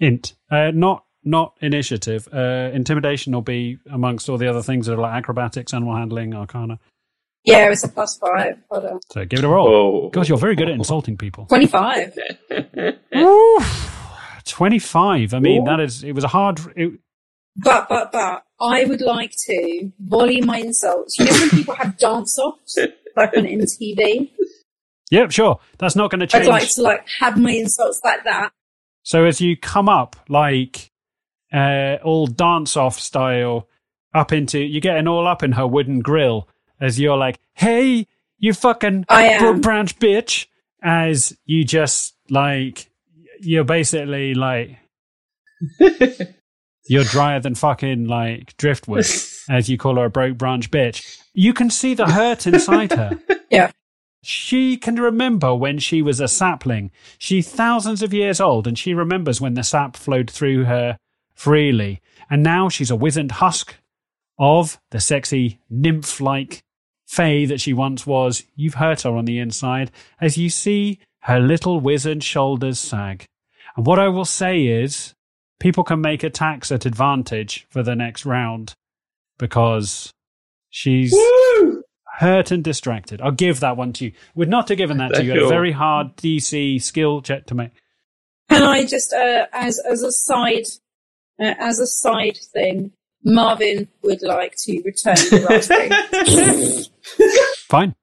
Int. Uh, not not initiative. Uh, intimidation will be amongst all the other things that are like acrobatics, animal handling, arcana. yeah? It's a plus five. Hold on, So give it a roll. Oh, God, you're very good at insulting people. twenty-five. Oof. 25. I mean, Ooh. that is, it was a hard, it, But but but I would like to volley my insults. You know when people have dance offs like on MTV? yep, sure. That's not going to change. I'd like to like have my insults like that. So as you come up, like uh, all dance off style, up into you're getting all up in her wooden grill as you're like, "Hey, you fucking I am. branch bitch!" As you just like you're basically like you're drier than fucking like driftwood, as you call her a broke branch bitch. You can see the hurt inside her. Yeah. She can remember when she was a sapling. She's thousands of years old and she remembers when the sap flowed through her freely. And now she's a wizened husk of the sexy nymph like fae that she once was. You've hurt her on the inside as you see her little wizened shoulders sag. And what I will say is people can make attacks at advantage for the next round because she's Woo! Hurt and distracted. I'll give that one to you. Would not have given that to you. You a very hard DC skill check to make. Can I just, uh, as as a side, uh, as a side thing, Marvin would like to return the raspberry. Fine.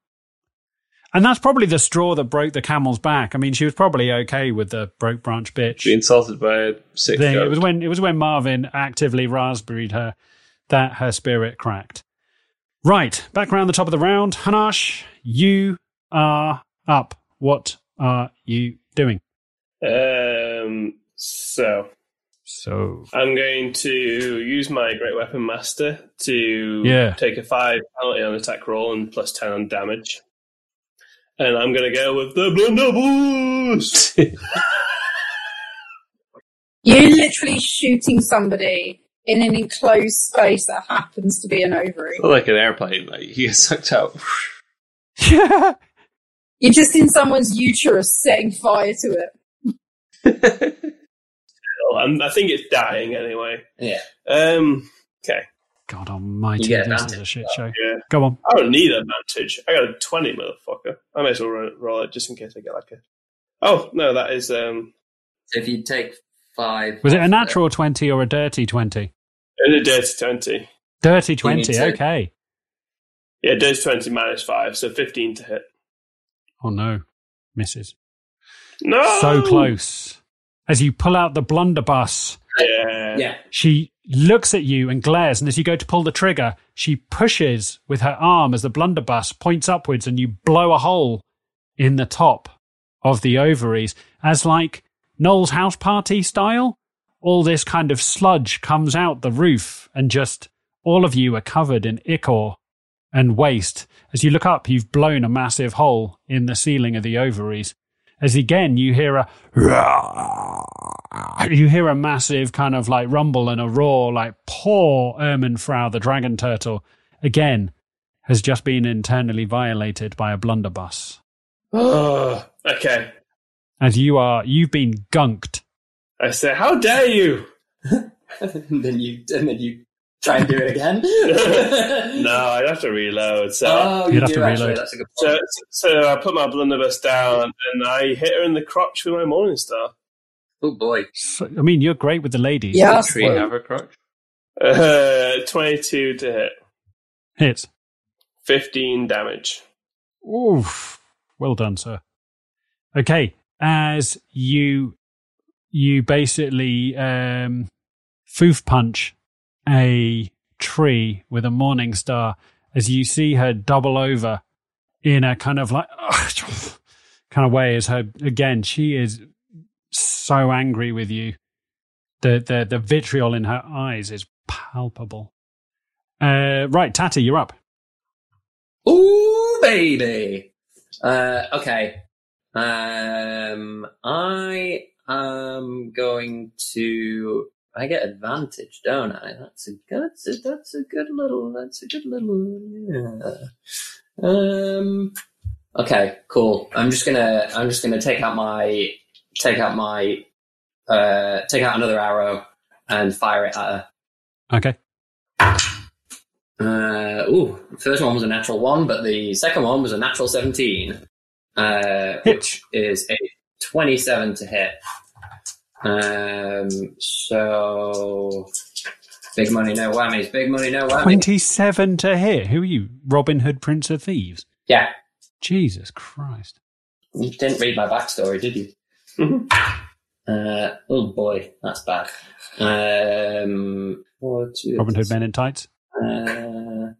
And that's probably the straw that broke the camel's back. I mean, she was probably okay with the broke branch bitch be insulted by a sick thing. It was when it was when Marvin actively raspberried her that her spirit cracked. Right, back around the top of the round. Hanash, you are up. What are you doing? Um, so So I'm going to use my Great Weapon Master to Yeah. take a five penalty on attack roll and plus ten on damage. And I'm going to go with the blunderbuss. You're literally shooting somebody in an enclosed space that happens to be an ovary. like an airplane, like you get sucked out. You're just in someone's uterus setting fire to it. Well, I'm, think it's dying anyway. Yeah. Um, okay. God almighty, You get this is a shit show. Yeah. Go on. I don't need advantage. I got a 20, motherfucker. I may as well roll, roll it just in case I get like a. Oh, no, that is. um if you take five. Was it a natural 20 or a dirty 20? It's a dirty 20. Dirty 20, okay. Yeah, dirty 20 minus 5, so 15 to hit. Oh no, misses. No! So close. As you pull out the blunderbuss, Yeah. Yeah. she looks at you and glares, and as you go to pull the trigger, she pushes with her arm as the blunderbuss points upwards, and you blow a hole in the top of the ovaries, as like Noel's house party style. All this kind of sludge comes out the roof, and just all of you are covered in ichor and waste. As you look up, you've blown a massive hole in the ceiling of the ovaries. As again, you hear a you hear a massive kind of like rumble and a roar, like poor Ermenfrau, the dragon turtle, again has just been internally violated by a blunderbuss. Oh, okay. As you are, you've been gunked. I say, how dare you? and then you and then you try and do it again. no, I'd have to reload. So, Oh, you You'd have do to actually. reload. That's a good so, point. so I put my blunderbuss down and I hit her in the crotch with my Morning Star. Oh boy. So, I mean, you're great with the ladies. Yeah. Tree have a crotch. Uh, 22 to hit. Hits. 15 damage. Oof. Well done, sir. Okay. As you you basically um foof punch a tree with a morning star as you see her double over in a kind of like kind of way as her again she is so angry with you the the the vitriol in her eyes is palpable uh right tatty you're up Ooh, baby. Uh, okay. Um, I am going to. I get advantage, don't I? That's a that's a, that's a good little. That's a good little. Yeah. Um. Okay. Cool. I'm just gonna. I'm just gonna take out my. Take out my. Uh. Take out another arrow and fire it at her. Okay. Uh, ooh, the first one was a natural one, but the second one was a natural 17, uh, which is a 27 to hit. Um, so, big money, no whammies, big money, no whammies. 27 to hit. Who are you? Robin Hood, Prince of Thieves? Yeah, Jesus Christ. you didn't read my backstory, did you? uh, oh boy, that's bad. Um, what, Robin Hood Men in Tights? Uh,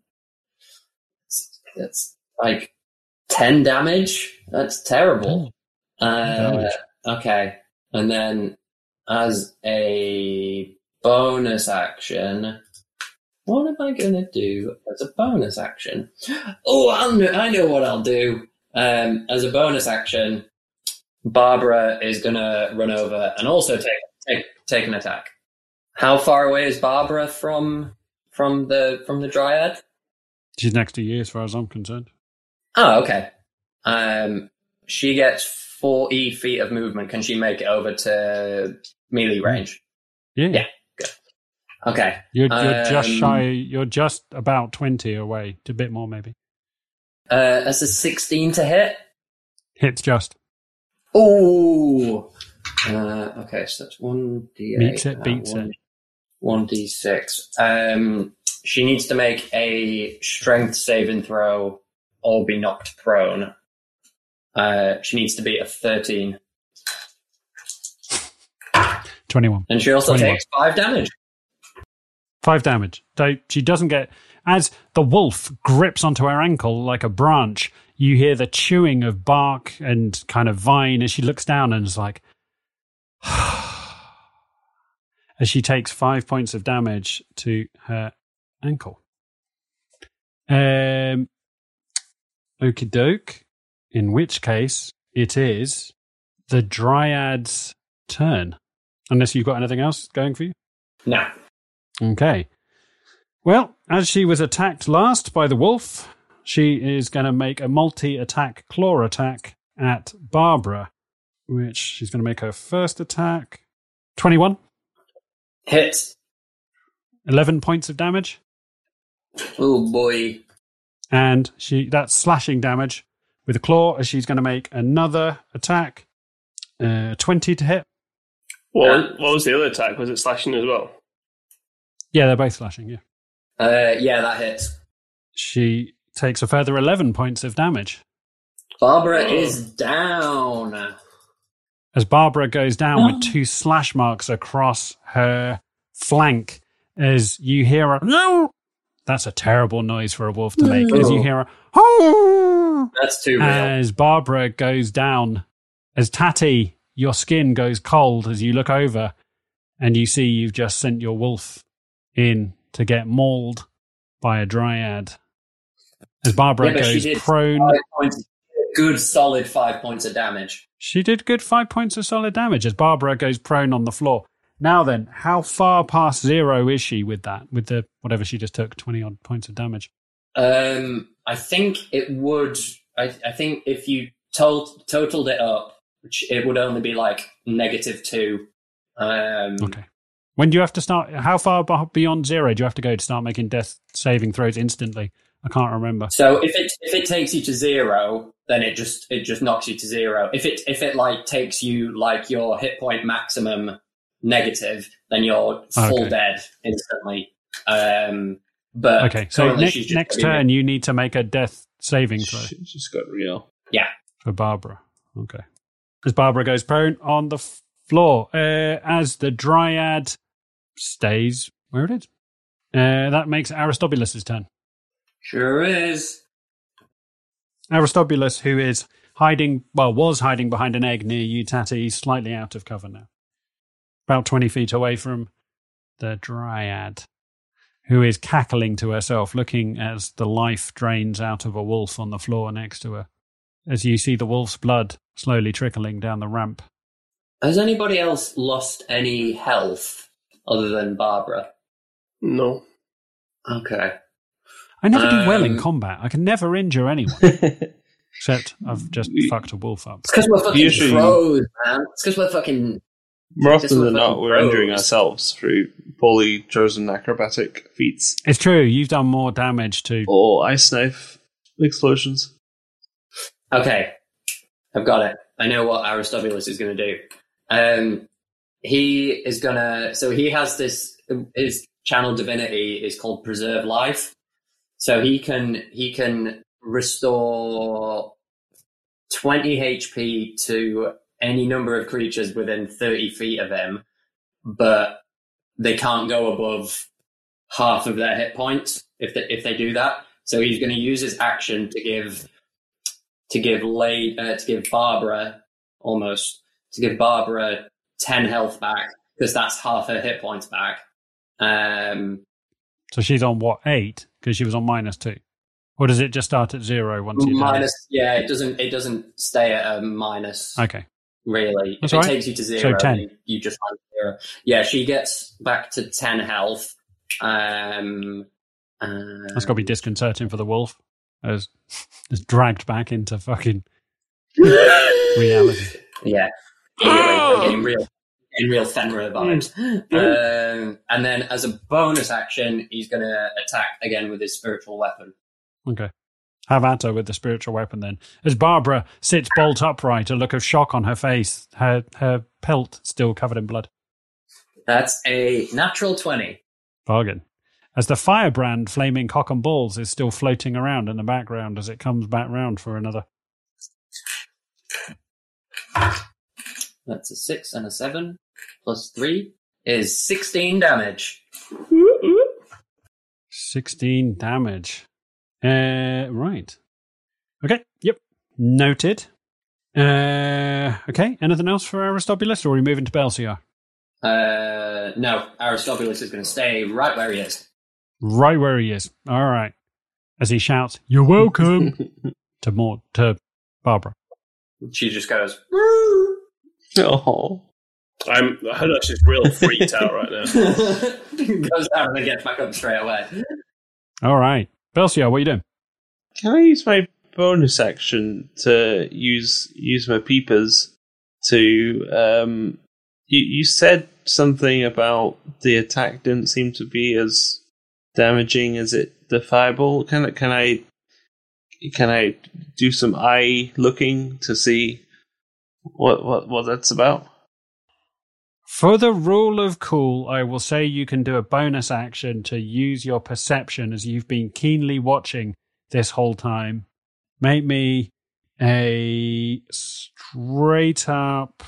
that's like 10 damage. That's terrible. Uh, okay. And then as a bonus action, what am I going to do as a bonus action? Oh, I'll know, I know what I'll do. Um, as a bonus action, Barbara is going to run over and also take, take, take an attack. How far away is Barbara from from the from the dryad? She's next to you as far as I'm concerned. Oh, okay. Um, she gets forty feet of movement. Can she make it over to melee range? Yeah. Yeah. Okay. You're, you're just Um, shy, you're just about 20 away, to a bit more maybe. Uh, that's a sixteen to hit. Hits just. Oh. Uh, okay, so that's one d eight. Beats it, beats it. One d six. Um, she needs to make a strength saving throw or be knocked prone. Uh, she needs to be a thirteen, 21. and she also 21. takes five damage. Five damage. So she doesn't get. As the wolf grips onto her ankle like a branch, you hear the chewing of bark and kind of vine as she looks down and is like. as she takes five points of damage to her ankle. Um, okie doke. In which case, it is the dryad's turn. Unless you've got anything else going for you. No. Okay. Well, as she was attacked last by the wolf, she is going to make a multi attack claw attack at Barbara, which she's going to make her first attack. 21, Hit. 11 points of damage. Oh boy. And she that's slashing damage with a claw as she's going to make another attack. Uh, 20 to hit. What, what was the other attack? Was it slashing as well? Yeah, they're both slashing, yeah. Uh, yeah, that hits. She takes a further 11 points of damage. Barbara Oh. is down. as Barbara goes down with two slash marks across her flank as you hear a no. That's a terrible noise for a wolf to make. As you hear a oh, That's too real. as Barbara goes down, as Tatty, your skin goes cold as you look over and you see you've just sent your wolf in to get mauled by a dryad. As Barbara Yeah, goes prone, points, good solid five points of damage. She did good five points of solid damage as Barbara goes prone on the floor. Now then, how far past zero is she with that? With the whatever she just took, twenty odd points of damage. Um, I think it would. I, I think if you tot- totaled it up, which it would only be like negative two. Um, Okay. When do you have to start? How far beyond zero do you have to go to start making death saving throws instantly? I can't remember. So if it if it takes you to zero, then it just it just knocks you to zero. If it if it like takes you like your hit point maximum negative, then you're full Okay. dead instantly. Um, but Okay, so currently ne- next gonna turn you need to make a death saving throw She just got real. Yeah. for Barbara. Okay. As Barbara goes prone on the f- floor, uh, as the dryad stays where it is, uh, that makes Aristobulus' turn. Sure is. Aristobulus, who is hiding, well, was hiding behind an egg near you, Tatty, he's slightly out of cover now. About 20 feet away from the Dryad, who is cackling to herself, looking as the life drains out of a wolf on the floor next to her. As you see the wolf's blood slowly trickling down the ramp. Has anybody else lost any health other than Barbara? No. Okay. I never do well in Um, combat. I can never injure anyone, except I've just fucked a wolf up. It's because we're fucking Usually- pros, man. It's because we're fucking. More often than not, we're injuring ourselves through poorly chosen acrobatic feats It's true. You've done more damage to. or ice knife explosions. Okay, I've got it. I know what Aristobulus is going to do. Um, he is gonna. So he has this. His channel divinity is called Preserve Life. So he can he can restore twenty HP to any number of creatures within thirty feet of him, but they can't go above half of their hit points if they, if they do that. So he's going to use his action to give to give late uh, to give Barbara almost to give Barbara ten health back because that's half her hit points back. Um, So she's on what eight? Because she was on minus two, or does it just start at zero once you minus, yeah, it doesn't it doesn't stay at a minus. Okay, really. That's if it all right. takes you to zero, 10. You, you just find zero. Yeah, she gets back to ten health. Um, uh, that's got to be disconcerting for the wolf as is dragged back into fucking reality. Yeah. Really, I'm getting real, getting real Fenrir vibes. Um, and then as a bonus action, he's going to attack again with his spiritual weapon. Okay. Have at her with the spiritual weapon then. As Barbara sits bolt upright, a look of shock on her face, her her pelt still covered in blood. That's a natural 20. Bargain. As the firebrand flaming cock and balls is still floating around in the background as it comes back round for another. That's a 6 and a 7 plus 3 is 16 damage. 16 damage. Uh, right. Okay, yep. Noted. Uh, okay, anything else for Aristobulus, or are we moving to Belsiar? Uh, no, Aristobulus is going to stay right where he is. Right where he is. All right. As he shouts, You're welcome to more to Barbara. She just goes, Oh, I'm Hudash is real freaked out right now. goes down and then gets back up straight away. All right. Belsiar, what are you doing? can I use my bonus action to use use my peepers to um? You you said something about the attack didn't seem to be as damaging as it the. Can I can I can I do some eye looking to see what what what that's about? For the rule of cool, I will say you can do a bonus action to use your perception as you've been keenly watching this whole time. Make me a straight up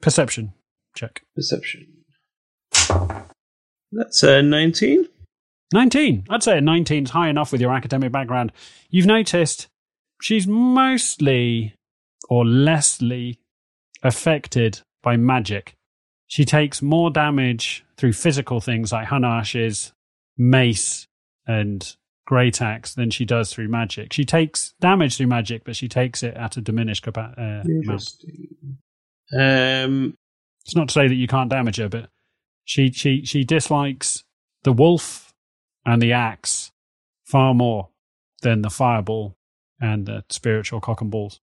perception check. Perception. That's a nineteen. 19. I'd say a 19 is high enough with your academic background. You've noticed she's mostly or lessly affected by magic. She takes more damage through physical things like Hanash's mace and great axe than she does through magic. She takes damage through magic, but she takes it at a diminished capa- uh. Interesting. Um. It's not to say that you can't damage her, but she she she dislikes the wolf and the axe far more than the fireball and the spiritual cock and balls.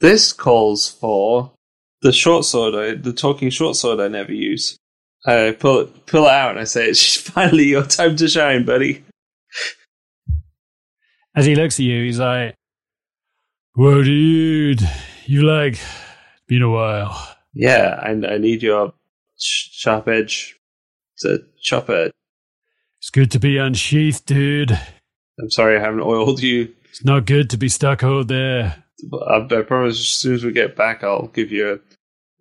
This calls for the short sword, I, the talking short sword I never use. I pull it, pull it out, and I say, "It's finally your time to shine, buddy." As he looks at you, he's like, "Whoa, dude, you like been a while." Yeah, I, I need your sh- sharp edge to chop it. It's good to be unsheathed, dude. I'm sorry I haven't oiled you. It's not good to be stuck out there. But I, I promise as soon as we get back, I'll give you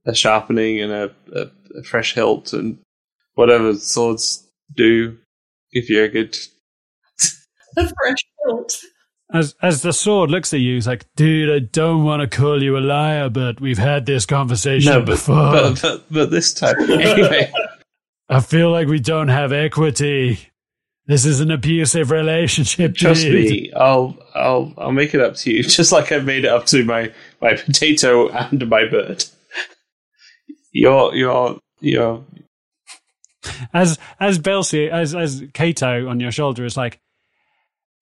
a, a sharpening and a, a, a fresh hilt and whatever swords do. Give you a good. The fresh hilt. As as the sword looks at you, he's like, "Dude, I don't want to call you a liar, but we've had this conversation No, but, before. but, but, but this time. Anyway. I feel like we don't have equity. This is an abusive relationship. Trust dude. me, I'll I'll I'll make it up to you, just like I've made it up to my my potato and my bird. You're you're you're As as Belsi, as as Kato on your shoulder is like,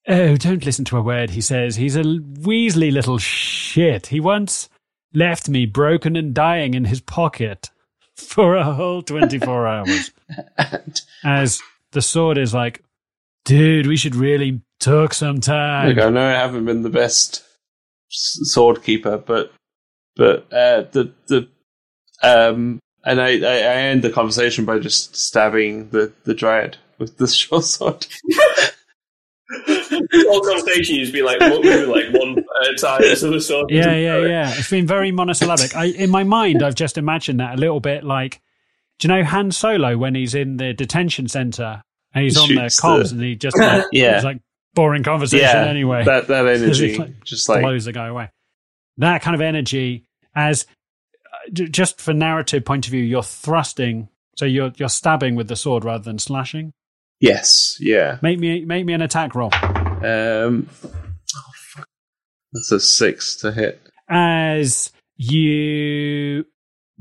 oh, don't listen to a word he says. He's a weaselly little shit. He once left me broken and dying in his pocket for a whole twenty four hours. and As the sword is like, dude, we should really talk sometime. Look, I know I haven't been the best sword keeper, but but uh, the the um, and I, I I end the conversation by just stabbing the the dryad with the short sword. whole conversation you've been like one, moving like one at a time. So the sort of- Yeah, yeah, yeah. It's been very monosyllabic. I, in my mind, I've just imagined that a little bit like, do you know Han Solo when he's in the detention center and he's on the Shoots comms the- and he just like, Yeah. it's like boring conversation yeah, anyway. that that energy, like just like blows the guy away. That kind of energy, as uh, just for narrative point of view, you're thrusting, so you're you're stabbing with the sword rather than slashing. yes, yeah. Make me make me an attack roll. Um, oh, fuck. That's a six to hit. as you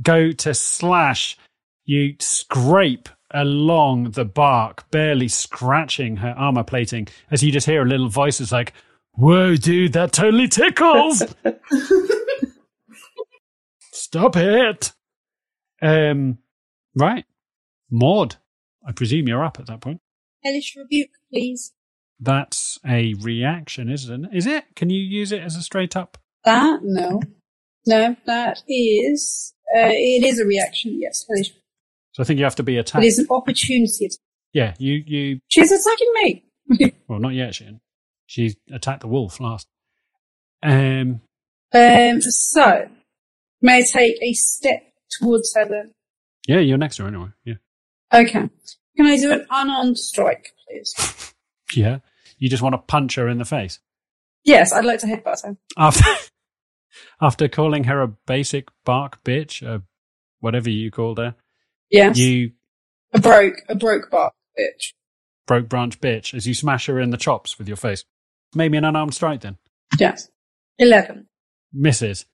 go to slash, you scrape along the bark, barely scratching her armor plating, as you just hear a little voice that's like, Whoa, dude, that totally tickles! Stop it! Um, right. Maud, I presume you're up at that point. Hellish rebuke, please. That's a reaction, isn't it? Is it? Can you use it as a straight up? That no, no, that is uh, it is a reaction. Yes, hellish. So I think you have to be attacked. It is an opportunity. Yeah, you, you She's attacking me. Well, not yet, she. She attacked the wolf last. Um, Um, so may I take a step towards her then? yeah, you're next to her anyway. Yeah, Okay. Can I do an unarmed strike, please? yeah. You just want to punch her in the face Yes, I'd like to headbutt her. after after calling her a basic bark bitch, uh, whatever you called her. Yes, You a broke, a broke bark bitch. broke branch bitch as you smash her in the chops with your face. Maybe an unarmed strike then. Yes, eleven. misses.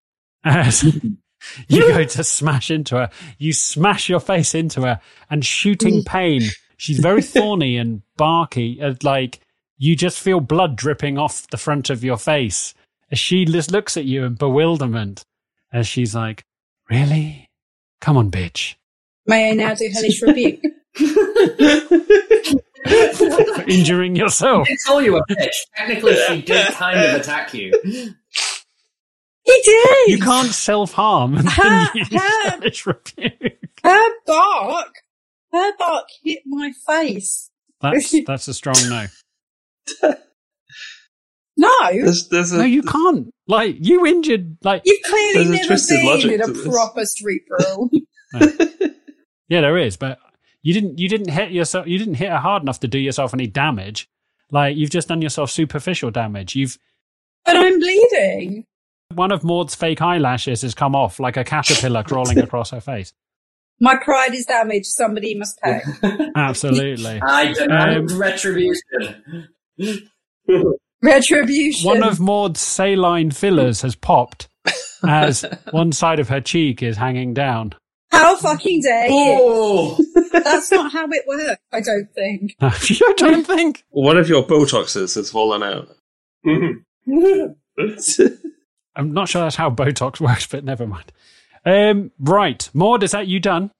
As you go to smash into her, you smash your face into her, and shooting pain. She's very thorny and barky. And like you just feel blood dripping off the front of your face as she just looks at you in bewilderment. As she's like, "Really? Come on, bitch." May I now do hellish rebuke? For injuring yourself. I call you a bitch. Technically, she did kind of attack you. he did. You can't self harm and then Ha, use ha. hellish rebuke. Her bark, her bark hit my face. That's that's a strong no. No, There's there's a No, you can't. Like you injured. Like you've clearly There's a never twisted been in a to this. proper street brawl. Yeah, there is, but you didn't you didn't hit yourself you didn't hit her hard enough to do yourself any damage. Like you've just done yourself superficial damage. You've but I'm bleeding. one of Maud's fake eyelashes has come off like a caterpillar crawling across her face. My pride is damaged. Somebody must pay. Absolutely. I demand Um, retribution. Retribution. One of Maud's saline fillers has popped as one side of her cheek is hanging down. How fucking dare you? Oh, That's not how it works. I don't think. I don't think? one of your Botoxes has fallen out. I'm not sure that's how Botox works, but never mind. Um, right, Maud, is that you done?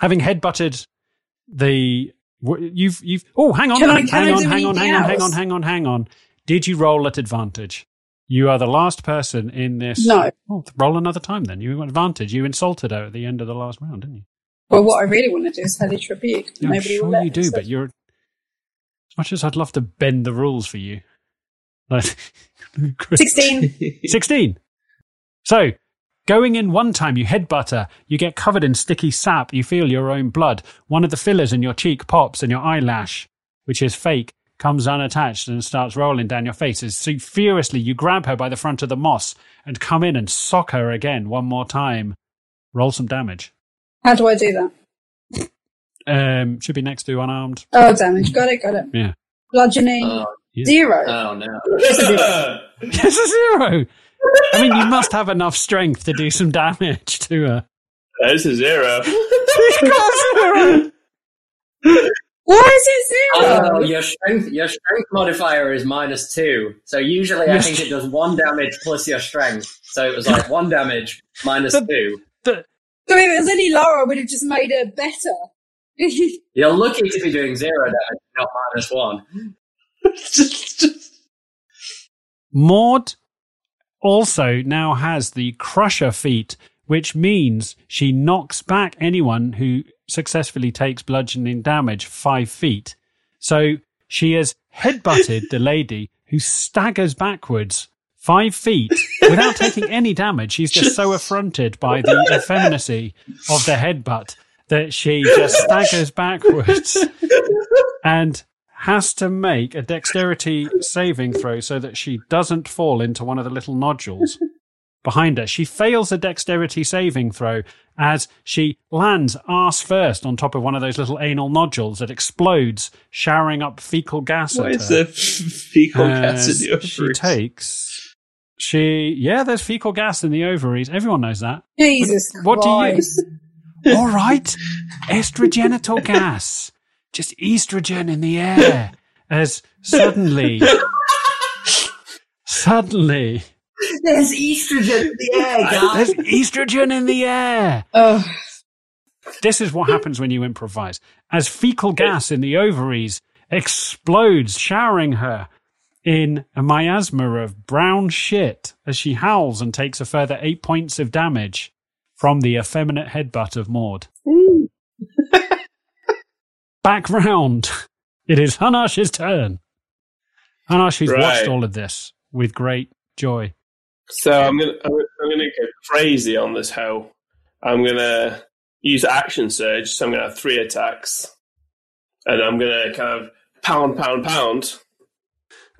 Having headbutted the you've you've oh hang on Can I- hang I on do hang on anything hang on hang on hang on hang on. Did you roll at advantage? You are the last person in this. No. Oh, roll another time then. You advantage. You insulted her at the end of the last round, didn't you? Well, what I really want to do is hellish rebuke. Yeah, I'm sure you do, so- but you're as much as I'd love to bend the rules for you. Like, 16. 16. So, going in one time, you headbutt her, you get covered in sticky sap, you feel your own blood. One of the fillers in your cheek pops, and your eyelash, which is fake, comes unattached and starts rolling down your face. As so furiously, you grab her by the front of the moss and come in and sock her again one more time. Roll some damage. How do I do that? Um, should be next to unarmed. Oh, damage. Got it, got it. Yeah. Bludgeoning, Oh, zero. oh no. It's a zero. I mean, you must have enough strength to do some damage to her. That's a zero. You got zero. Why is it uh, zero? Oh, your strength your strength modifier is minus two. So usually I Yes. think it does one damage plus your strength. So it was like one damage minus The- two. But So if it was any lower, I would have just made it better. You're lucky to be doing zero damage, not minus one. just, just, Maud also now has the Crusher feat, which means she knocks back anyone who successfully takes bludgeoning damage five feet. So she has headbutted the lady who staggers backwards five feet without taking any damage. She's just so affronted by the effeminacy of the headbutt that she just staggers backwards and has to make a dexterity saving throw so that she doesn't fall into one of the little nodules behind her. She fails a dexterity saving throw as she lands arse first on top of one of those little anal nodules that explodes, showering up fecal gas why at is her. there fecal gas in As the she ovaries? takes. She yeah, there's fecal gas in the ovaries. Everyone knows that. Jesus What do you- Christ. All right, estrogenital gas, just estrogen in the air. As suddenly, suddenly, There's estrogen in the air, there's estrogen in the air. Oh, This is what happens when you improvise. As fecal gas in the ovaries explodes, showering her in a miasma of brown shit as she howls and takes a further eight points of damage from the effeminate headbutt of Maud. Back round. It is Hanash's turn. Hanash, who's Right. watched all of this with great joy. So I'm gonna I'm gonna- go crazy on this hoe. I'm gonna use action surge. So I'm gonna have three attacks, and I'm gonna kind of pound, pound, pound.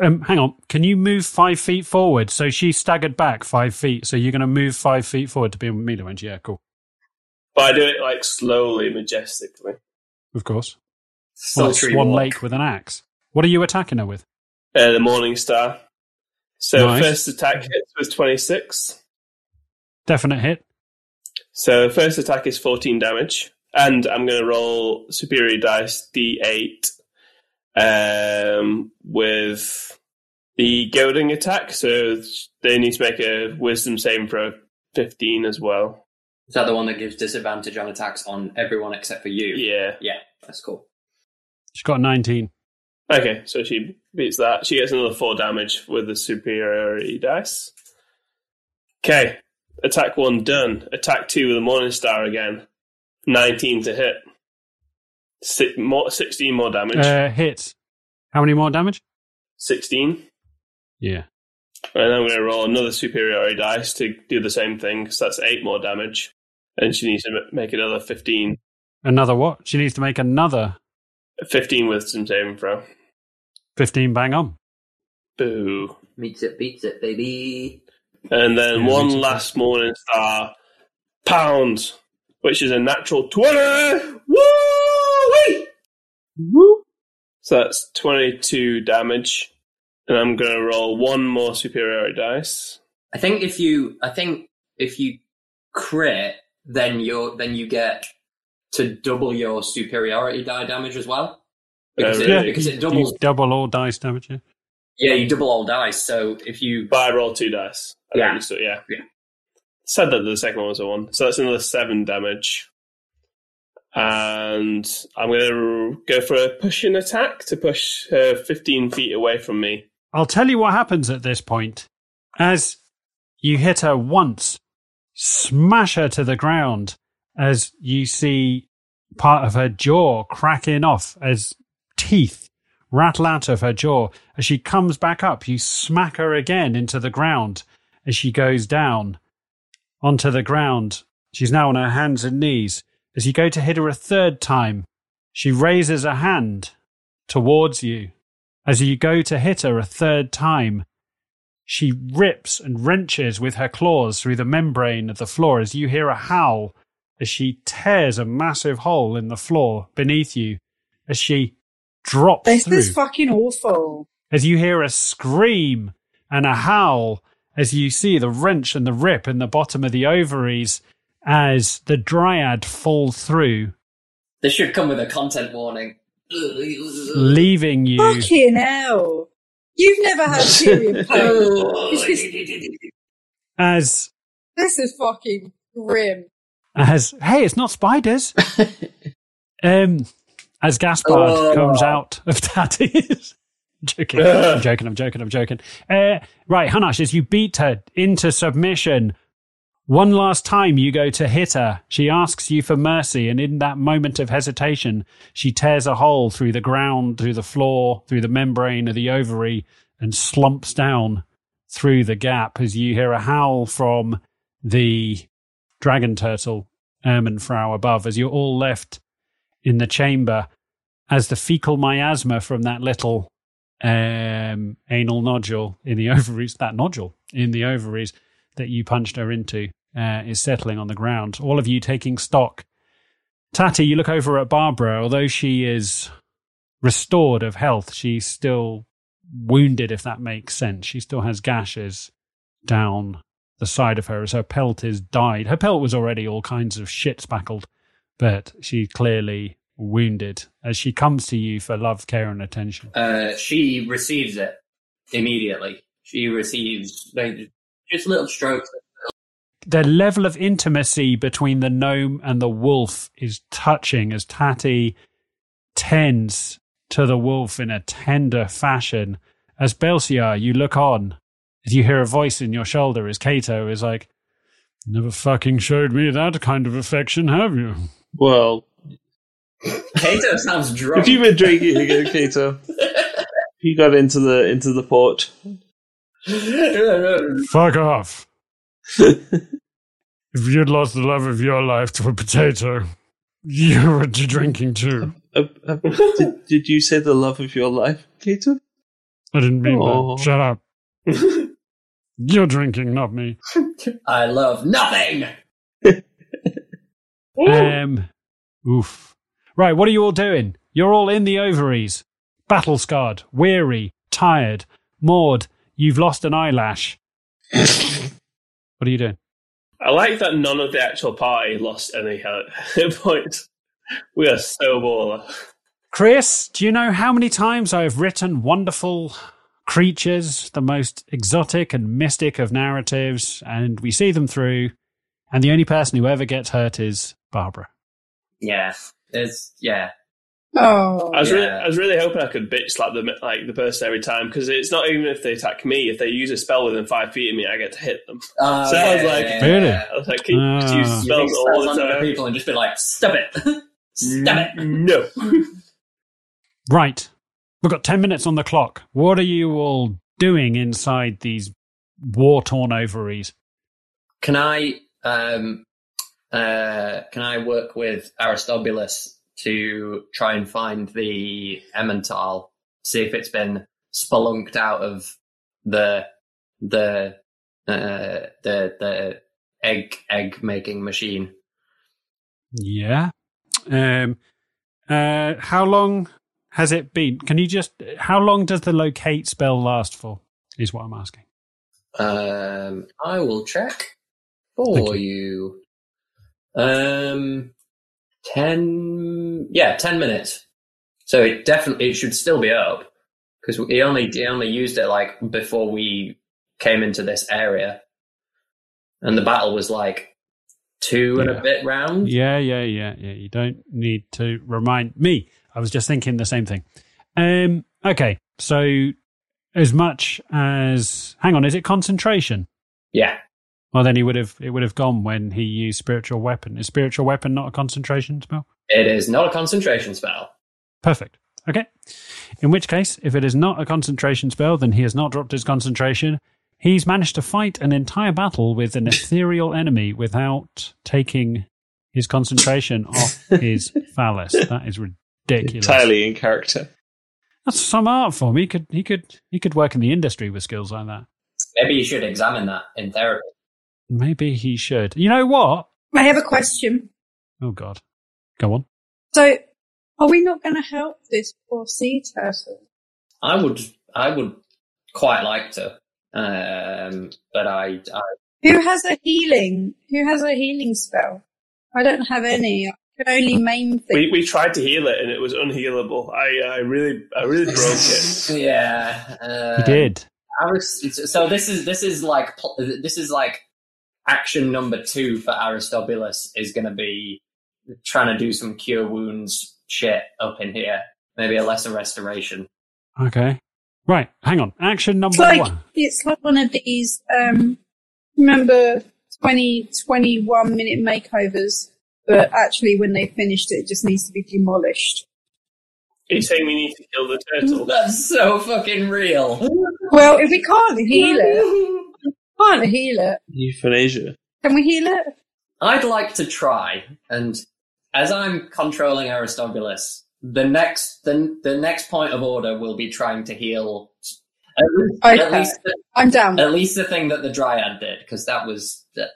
Um, hang on. Can you move five feet forward? So she staggered back five feet. So you're going to move five feet forward to be a melee range. Yeah, cool. But I do it like slowly, majestically. Of course. Well, Sultry Swan walk. Lake with an axe. What are you attacking her with? Uh, the Morning Star. So Nice. first attack hits was 26. Definite hit. So first attack is 14 damage, and I'm going to roll superior dice d8 um, with the goading attack. So they need to make a Wisdom saving throw 15 as well. Is that the one that gives disadvantage on attacks on everyone except for you? Yeah. Yeah, that's cool. She's got 19. Okay, so she beats that. She gets another four damage with the superiority dice. Okay, attack one done. Attack two with the Morning Star again. 19 to hit. Six, more, 16 more damage. Uh, hits. How many more damage? 16. Yeah. And I'm going to roll another superiority dice to do the same thing, so that's eight more damage. And she needs to make another 15. Another what? She needs to make another 15 with some saving throw. 15 bang on. Boo. Meets it, beats it, baby. And then Yeah, one last morning star pounds, which is a natural 20. Woo! Woo. So that's 22 damage. And I'm going to roll one more superiority dice. I think if you, I think if you crit, then you're, then you get to double your superiority die damage as well. Because, Oh, it, really? because it You doubles. double all dice damage, yeah? Yeah, you double all dice. So if you, But I rolled two dice. I Yeah. yeah. So, yeah. Yeah. Said that the second one was a one. So that's another seven damage. And I'm going to go for a pushing attack to push her 15 feet away from me. I'll tell you what happens at this point. As you hit her once, smash her to the ground, as you see part of her jaw cracking off as teeth rattle out of her jaw. As she comes back up, you smack her again into the ground as she goes down onto the ground. She's now on her hands and knees. As you go to hit her a third time, she raises a hand towards you. As you go to hit her a third time, she rips and wrenches with her claws through the membrane of the floor as you hear a howl as she tears a massive hole in the floor beneath you as she drops This through. is fucking awful. as you hear a scream and a howl as you see the wrench and the rip in the bottom of the ovaries as the dryad falls through, This should come with a content warning. leaving you. Fucking hell. You've never had period pain. as this is fucking grim. as hey, it's not spiders. um, as Gaspard Oh. comes out of Tatty's. joking, I'm joking, I'm joking, I'm joking. Uh, right, Hanash, as you beat her into submission, one last time you go to hit her. She asks you for mercy, and in that moment of hesitation, she tears a hole through the ground, through the floor, through the membrane of the ovary, and slumps down through the gap as you hear a howl from the dragon turtle, Ermenfrau, above, as you're all left in the chamber, as the fecal miasma from that little um, anal nodule in the ovaries, that nodule in the ovaries that you punched her into, uh, is settling on the ground. All of you taking stock. Tatty, you look over at Barbara, although she is restored of health, she's still wounded, if that makes sense. She still has gashes down the side of her as her pelt is dyed. Her pelt was already all kinds of shit spackled, but she's clearly wounded as she comes to you for love, care, and attention. Uh, she receives it immediately. She receives like, just little strokes. The level of intimacy between the gnome and the wolf is touching as Tatty tends to the wolf in a tender fashion. As Belsiar, you look on as you hear a voice in your shoulder as Cato is like, Never fucking showed me that kind of affection, have you? Well, Kato sounds drunk. if you've been drinking again, Kato, you got into the into the port. Fuck off. if you'd lost the love of your life to a potato, you were drinking too. Uh, uh, did, did you say the love of your life, Kato? I didn't mean Aw. that. Shut up. You're drinking, not me. I love nothing. Um, oof. Right, what are you all doing? You're all in the ovaries. Battle scarred, weary, tired. Maud, you've lost an eyelash. what are you doing? I like that none of the actual party lost any hit points. We are so baller. Chris, do you know how many times I have written wonderful creatures, the most exotic and mystic of narratives, and we see them through, and the only person who ever gets hurt is Barbara? Yeah, it's yeah. Oh. I was really, I was really hoping I could bitch slap the like the person every time because it's not even if they attack me. If they use a spell within five feet of me, I get to hit them. Uh, So I was like- Really? I was like, can you just use you spells all the on other time? people and just be like, stop it, stop it. No. Right. We've got 10 minutes on the clock. What are you all doing inside these war torn ovaries? Can I um uh can I work with Aristobulus to try and find the Emmental, see if it's been spelunked out of the the uh the the egg egg making machine. Yeah. Um, uh, how long has it been? Can you just, how long does the locate spell last for? Is what I'm asking. Um I will check Thank for you. Um ten yeah, ten minutes. So it definitely it should still be up because he only he only used it like before we came into this area, and the battle was like two and a bit round. Yeah, yeah, yeah, yeah. You don't need to remind me. I was just thinking the same thing. Um, okay. So as much as, hang on, is it concentration? Yeah, Well, then he would have, it would have gone when he used spiritual weapon. Is spiritual weapon not a concentration spell? it is not a concentration spell. Perfect. Okay. In which case, if it is not a concentration spell, then he has not dropped his concentration. He's managed to fight an entire battle with an ethereal enemy without taking his concentration off his phallus. That is ridiculous. Entirely in character. That's some art form. He could, he could, he could work in the industry with skills like that. Maybe you should examine that in therapy. Maybe he should. You know what? I have a question. Oh God. Go on. So, are we not going to help this poor sea turtle? I would, I would quite like to, um, but I, I, Who has a healing? Who has a healing spell? I don't have any. I only maim thing. We we tried to heal it and it was unhealable. I I really I really broke it. yeah, uh, He did. Aris- so this is this is like this is like action number two for Aristobulus is going to be trying to do some cure wounds shit up in here. Maybe a lesser restoration. Okay. Right. Hang on. Action number It's like one. it's like one of these. Um, remember 20, 21 minute makeovers, but actually, when they finished it, it just needs to be demolished. Are you saying we need to kill the turtle? That's so fucking real. Well, if we can't heal it, can't heal it. Euthanasia. Can we heal it? I'd like to try, and as I'm controlling Aristobulus, the next the, the next point of order will be trying to heal. At least, at Okay. least the, I'm down. at least the thing that the dryad did, because that was that,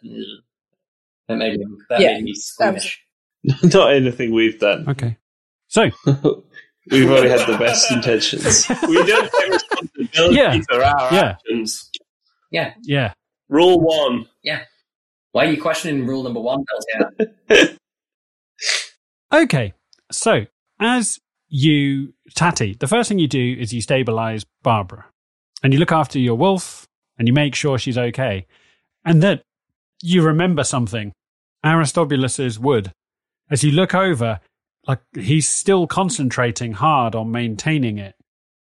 that made me that Yeah, made me that was- Not anything we've done. Okay. So, we've only had the best intentions. we don't take responsibility Yeah. for our Yeah. actions. Yeah. Yeah. Rule one. Yeah. Why are you questioning rule number one, Okay. So, as you, Tatty, the first thing you do is you stabilize Barbara and you look after your wolf and you make sure she's okay. And then you remember something Aristobulus's wood. As you look over, like he's still concentrating hard on maintaining it.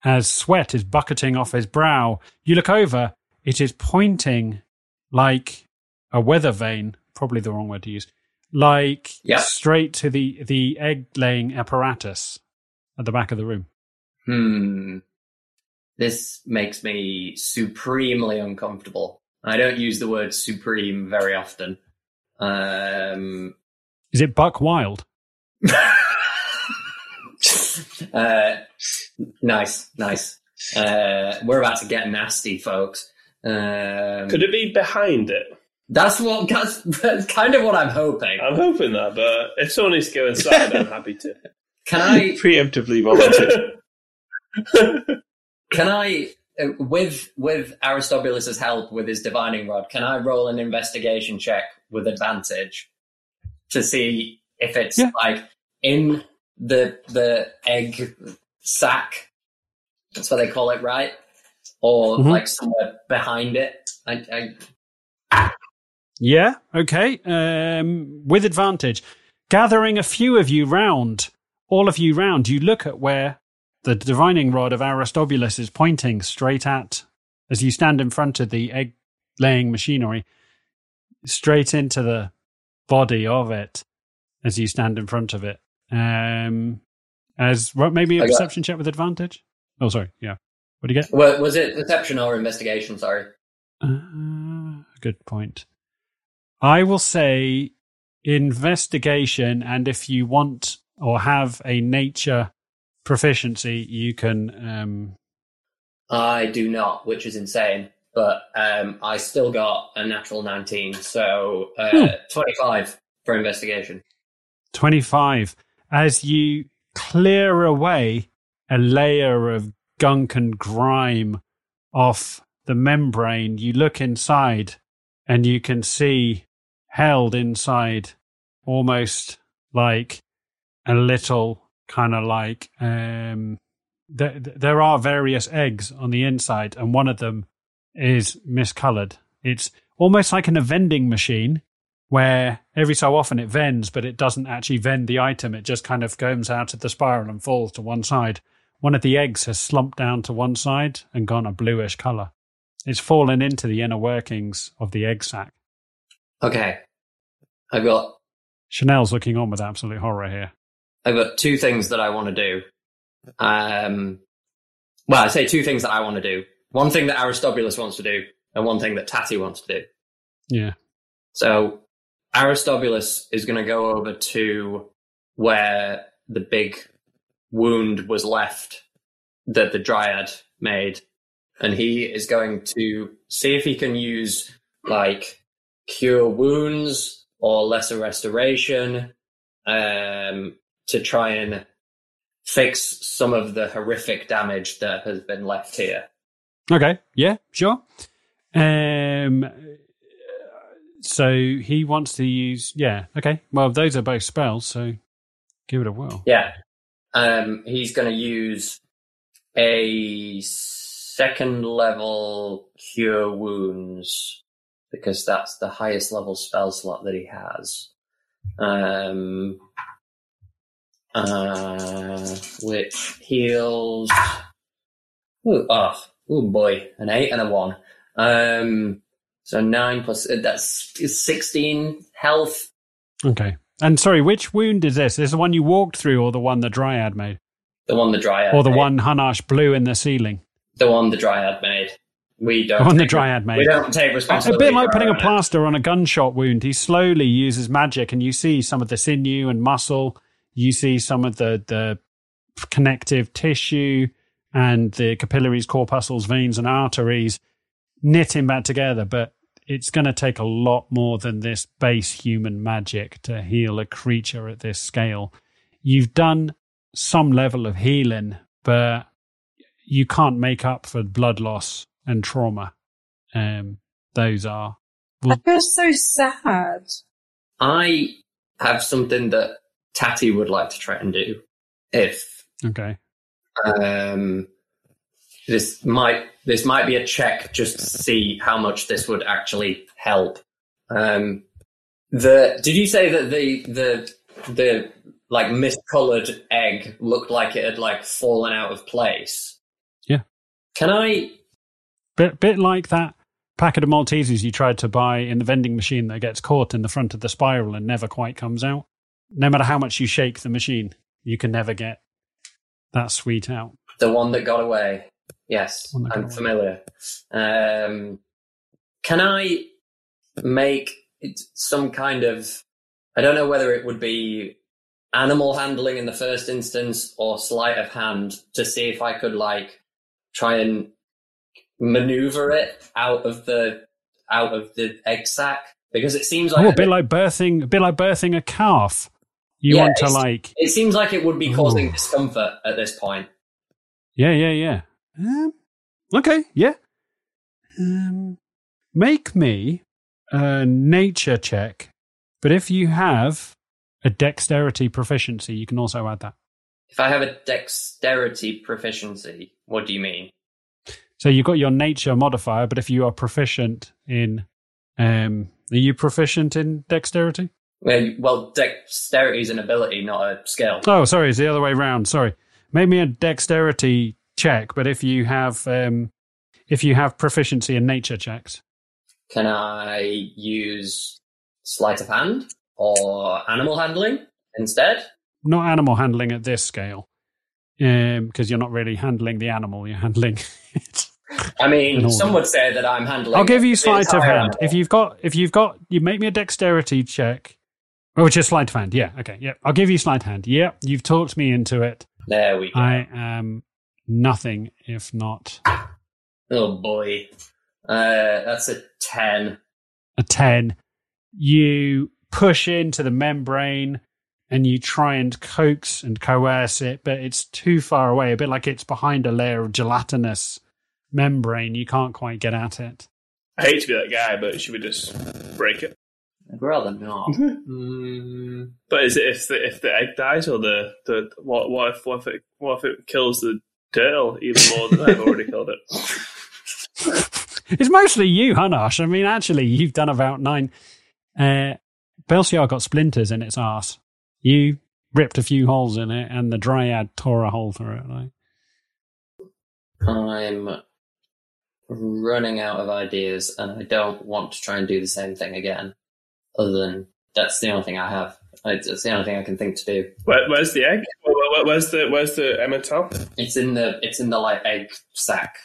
As sweat is bucketing off his brow, you look over, it is pointing like a weather vane, probably the wrong word to use, like Yeah. straight to the, the egg laying apparatus at the back of the room. Hmm. This makes me supremely uncomfortable. I don't use the word supreme very often. Um, Is it Buck Wild? uh, nice, nice. Uh, we're about to get nasty, folks. Um, Could it be behind it? that's what that's, that's kind of what I'm hoping. I'm hoping that, but if someone needs to go inside, I'm happy to. Can I? Preemptively volunteer. Can I? uh, With with Aristobulus's help with his divining rod, can I roll an investigation check with advantage to see if it's Yeah. like in the the egg sack? That's what they call it, right? Or Mhm. like somewhere behind it. I, I, Yeah, okay. Um, with advantage. Gathering a few of you round, all of you round, you look at where the divining rod of Aristobulus is pointing straight at, as you stand in front of the egg laying machinery, straight into the body of it as you stand in front of it. Um, as well, maybe a perception check with advantage? Oh, sorry. Yeah. What do you get? wa- was it deception or investigation? Sorry. Uh, good point. I will say investigation, and if you want or have a nature proficiency, you can. Um, I do not, which is insane. But um, I still got a natural 19, so uh, Hmm. 25 for investigation. 25 as you clear away a layer of gunk and grime off the membrane you look inside and you can see held inside almost like a little kind of like um there, there are various eggs on the inside and one of them is miscolored it's almost like in a vending machine where every so often it vends, but it doesn't actually vend the item. It just kind of goes out of the spiral and falls to one side. One of the eggs has slumped down to one side and gone a bluish color. It's fallen into the inner workings of the egg sac. Okay. I've got Chanel's looking on with absolute horror here. I've got two things that I want to do. Um, well, I say two things that I want to do. One thing that Aristobulus wants to do, and one thing that Tatty wants to do. Yeah. So Aristobulus is going to go over to where the big wound was left that the Dryad made, and he is going to see if he can use like cure wounds or lesser restoration um, to try and fix some of the horrific damage that has been left here. Okay, yeah, sure. Um, so he wants to use, yeah, okay. Well, those are both spells, so give it a whirl. Yeah. Um, he's going to use a second level cure wounds because that's the highest level spell slot that he has. Um, uh, which heals. Ooh, oh, oh boy, an eight and a one. Um, so nine plus uh, that's sixteen health. Okay. And sorry, which wound is this? Is the one you walked through or the one the Dryad made? The one the dryad, Or the made. one Hanash blew in the ceiling? the one the dryad made. We don't. The one the Dryad made. We don't take responsibility. A bit like putting a plaster on a gunshot wound. He slowly uses magic, and you see some of the sinew and muscle. You see some of the the connective tissue and the capillaries, corpuscles, veins, and arteries knitting back together. But it's going to take a lot more than this base human magic to heal a creature at this scale. You've done some level of healing, but you can't make up for blood loss and trauma. Um, those are I feel so sad. I have something that Tatty would like to try and do. If okay. um, this might this might be a check just to see how much this would actually help. Um, the did you say that the the the like miscolored egg looked like it had like fallen out of place? Yeah. Can I Bit bit like that packet of Maltesers you tried to buy in the vending machine that gets caught in the front of the spiral and never quite comes out. No matter how much you shake the machine, you can never get that sweet out. The one that got away. Yes, One that got I'm familiar. Um, can I make some kind of? I don't know whether it would be animal handling in the first instance or sleight of hand to see if I could like try and maneuver it out of the out of the egg sac because it seems like Oh, a bit like birthing, a bit like birthing a calf. You Yeah, want to like, it seems like it would be causing Ooh. discomfort at this point. yeah, yeah, yeah. Um, okay, yeah. Um, make me a nature check, but if you have a dexterity proficiency, you can also add that. If I have a dexterity proficiency, what do you mean? So you've got your nature modifier, but if you are proficient in, um, are you proficient in dexterity? Well, well, dexterity is an ability, not a skill. Oh, sorry, it's the other way round. Sorry, make me a dexterity check, but if you have, um, if you have proficiency in nature checks, Can I use sleight of hand or animal handling instead? not animal handling at this scale, because you're not really handling the animal, you're handling it. I mean, some would say that I'm handling. I'll give you sleight of hand. animal. If you've got, if you've got, you make me a dexterity check. Oh, which is sleight of hand. Yeah. Okay. Yeah. I'll give you sleight of hand. Yeah. You've talked me into it. There we go. I am nothing if not Oh boy, uh, that's a ten. a 10. You push into the membrane and you try and coax and coerce it, but it's too far away, a bit like it's behind a layer of gelatinous membrane. You can't quite get at it. I hate to be that guy, but should we just break it? I'd rather not. mm, But is it if the if the egg dies or the, the what what if what if it what if it kills the turtle even more than I've already killed it? It's mostly you, Hanash. I mean, actually, you've done about nine. Uh, Belsiar got splinters in its arse. You ripped a few holes in it, and the Dryad tore a hole through it. Like, I'm running out of ideas, and I don't want to try and do the same thing again. Other than that's the only thing I have. It's the only thing I can think to do. Where, where's the egg? Where, where- where's the where's the emmental? It's in the it's in the like egg sac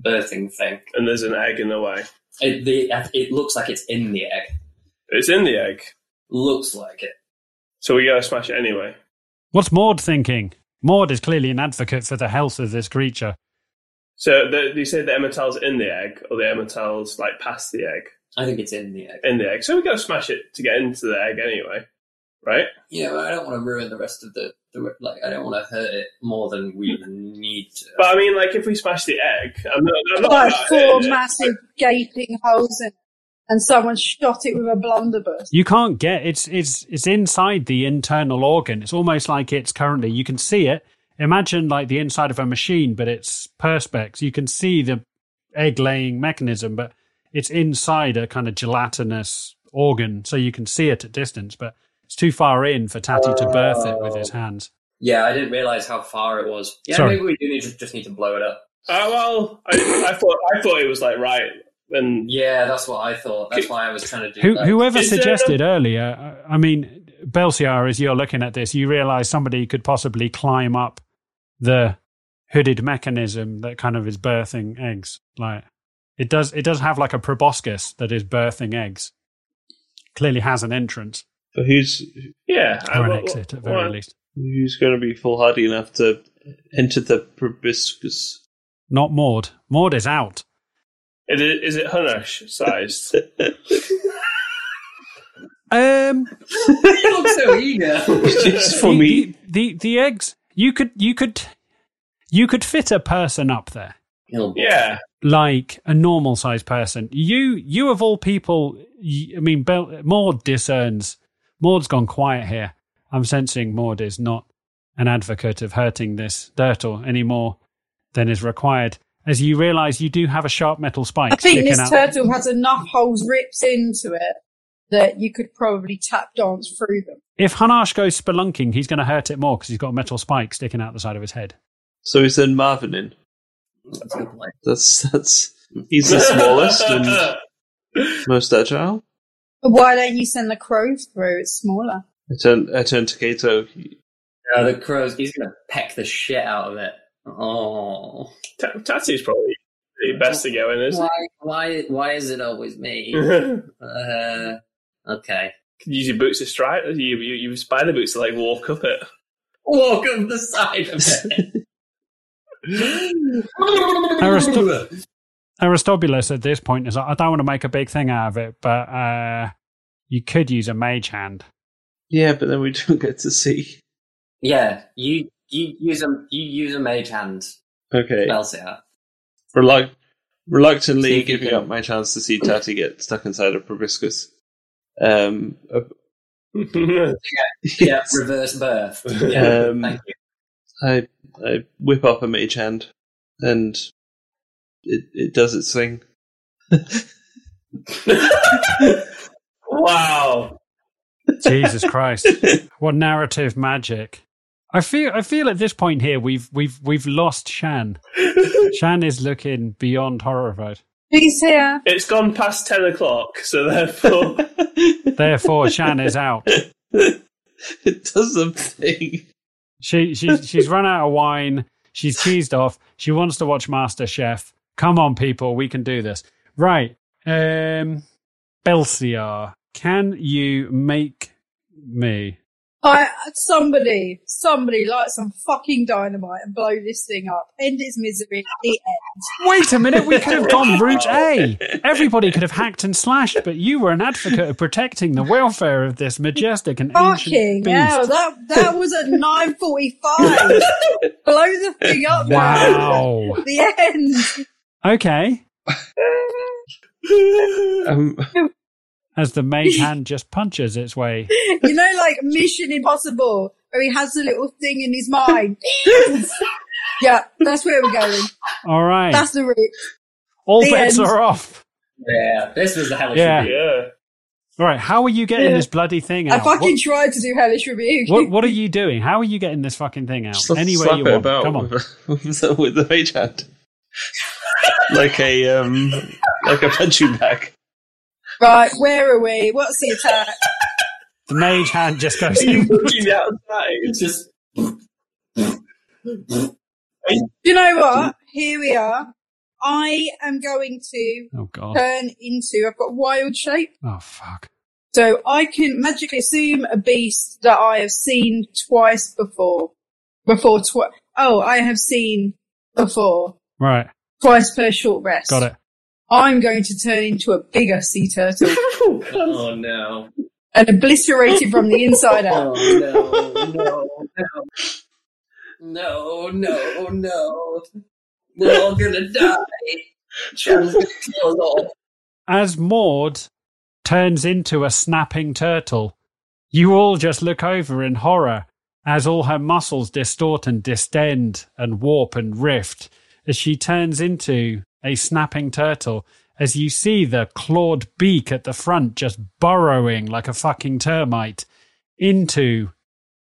birthing thing. And there's an egg in the way. It the it looks like it's in the egg. It's in the egg, Looks like it. so we gotta smash it anyway. what's Maud thinking? Maud is clearly an advocate for the health of this creature. So the, you say the emmental's in the egg, or the emmental's like past the egg? I think it's in the egg. In the egg. So we gotta smash it to get into the egg anyway, right? Yeah, but I don't want to ruin the rest of the, the like. I don't want to hurt it more than we hmm. need to. But I mean, like, if we smash the egg, I'm not. I'm not Like four it. massive gaping holes in and someone shot it with a blunderbuss. You can't get it's it's it's inside the internal organ. It's almost like it's currently you can see it. Imagine like the inside of a machine, but it's perspex. You can see the egg laying mechanism, but it's inside a kind of gelatinous organ, so you can see it at distance. But it's too far in for Tatty to birth it with his hands. Yeah, I didn't realize how far it was. Yeah, Sorry. maybe we do need to, just need to blow it up. Uh, well, I, I thought I thought it was like right, and Yeah, that's what I thought. That's why I was trying to do Who, that. whoever Is there suggested earlier, uh, I mean, Belsiar, as you're looking at this, you realise somebody could possibly climb up the hooded mechanism that kind of is birthing eggs. Like it does, it does have like a proboscis that is birthing eggs. Clearly has an entrance But who's yeah, I- or an what- exit at very what- least. who's going to be foolhardy enough to enter the proboscis? Not Maud. Maud is out. Is it, is it Hanash sized? Um, you look so eager. Just for the, me. the, the the eggs. You could you could you could fit a person up there. Yeah, like a normal sized person. You, you of all people, I mean, Bel- Maud discerns. Maud's gone quiet here. I'm sensing Maud is not an advocate of hurting this turtle any more than is required. As you realise, you do have a sharp metal spike I think this out. turtle has enough holes ripped into it that you could probably tap dance through them. if Hanash goes spelunking, he's going to hurt it more because he's got a metal spike sticking out the side of his head. So we send Marvin in. That's a good point. That's that's he's the smallest and most agile. But why don't you send the crow through? It's smaller. I turn I turn to Kato. Uh, the crows. He's gonna peck the shit out of it. Oh, Ta- Tattoo's probably the best to go in, isn't why? Why? Why is it always me? Uh, okay. Could use your boots to strike. You you use spider boots to like walk up it. Walk up the side of it. Aristobulus at this point is like, I don't want to make a big thing out of it, but uh, you could use a mage hand. Yeah, but then we don't get to see. yeah, you you use a you use a mage hand. Okay. Belsiar. Reluct- See reluctantly if you giving can- up my chance to see Tatty get stuck inside a proboscis. Um, uh, Yeah, yes. reverse birth. Yeah, Um, thank you. I I whip up a mage hand, and it it does its thing. Wow. Jesus Christ. What narrative magic. I feel I feel at this point here we've we've we've lost Shan. Shan is looking beyond horrified. He's here. It's gone past ten o'clock, so therefore Therefore Shan is out. it does the thing. She she she's run out of wine. She's cheesed off. She wants to watch Master Chef. Come on, people, we can do this. Right. Um Belsiar, can you make me I somebody, somebody light some fucking dynamite and blow this thing up. End its misery. The end. Wait a minute, we could have gone route A. Everybody could have hacked and slashed, but you were an advocate of protecting the welfare of this majestic and Fucking ancient hell, that that was at nine forty five. blow the thing up. now. Wow. The end. Okay. Um, As the main hand just punches its way. You know, like Mission Impossible, where he has a little thing in his mind. yeah, that's where we're going. All right. That's the route. All the bets end. are off. Yeah, this was the hellish Yeah. rebuke. yeah. All right. How are you getting Yeah. this bloody thing out? I fucking What, tried to do hellish rebuke. what, what are you doing? How are you getting this fucking thing out? slap- Any way you it want. about Come on. With, with, the, with the mage hand, like a um, like a punching bag. Right, where are we? What's the attack? The mage hand just goes Are you in. looking outside? It's just You know what? Here we are. I am going to Oh, God. turn into, I've got wild shape. Oh, fuck. So I can magically assume a beast that I have seen twice before. Before twice. Oh, I have seen before. Right. Twice per short rest. Got it. I'm going to turn into a bigger sea turtle. Oh, oh no. and obliterated from the inside out. Oh no, no, no, no, no, no. We're all gonna die. Shannon's gonna kill us all. As Maud turns into a snapping turtle, you all just look over in horror as all her muscles distort and distend and warp and rift as she turns into a snapping turtle. As you see the clawed beak at the front just burrowing like a fucking termite into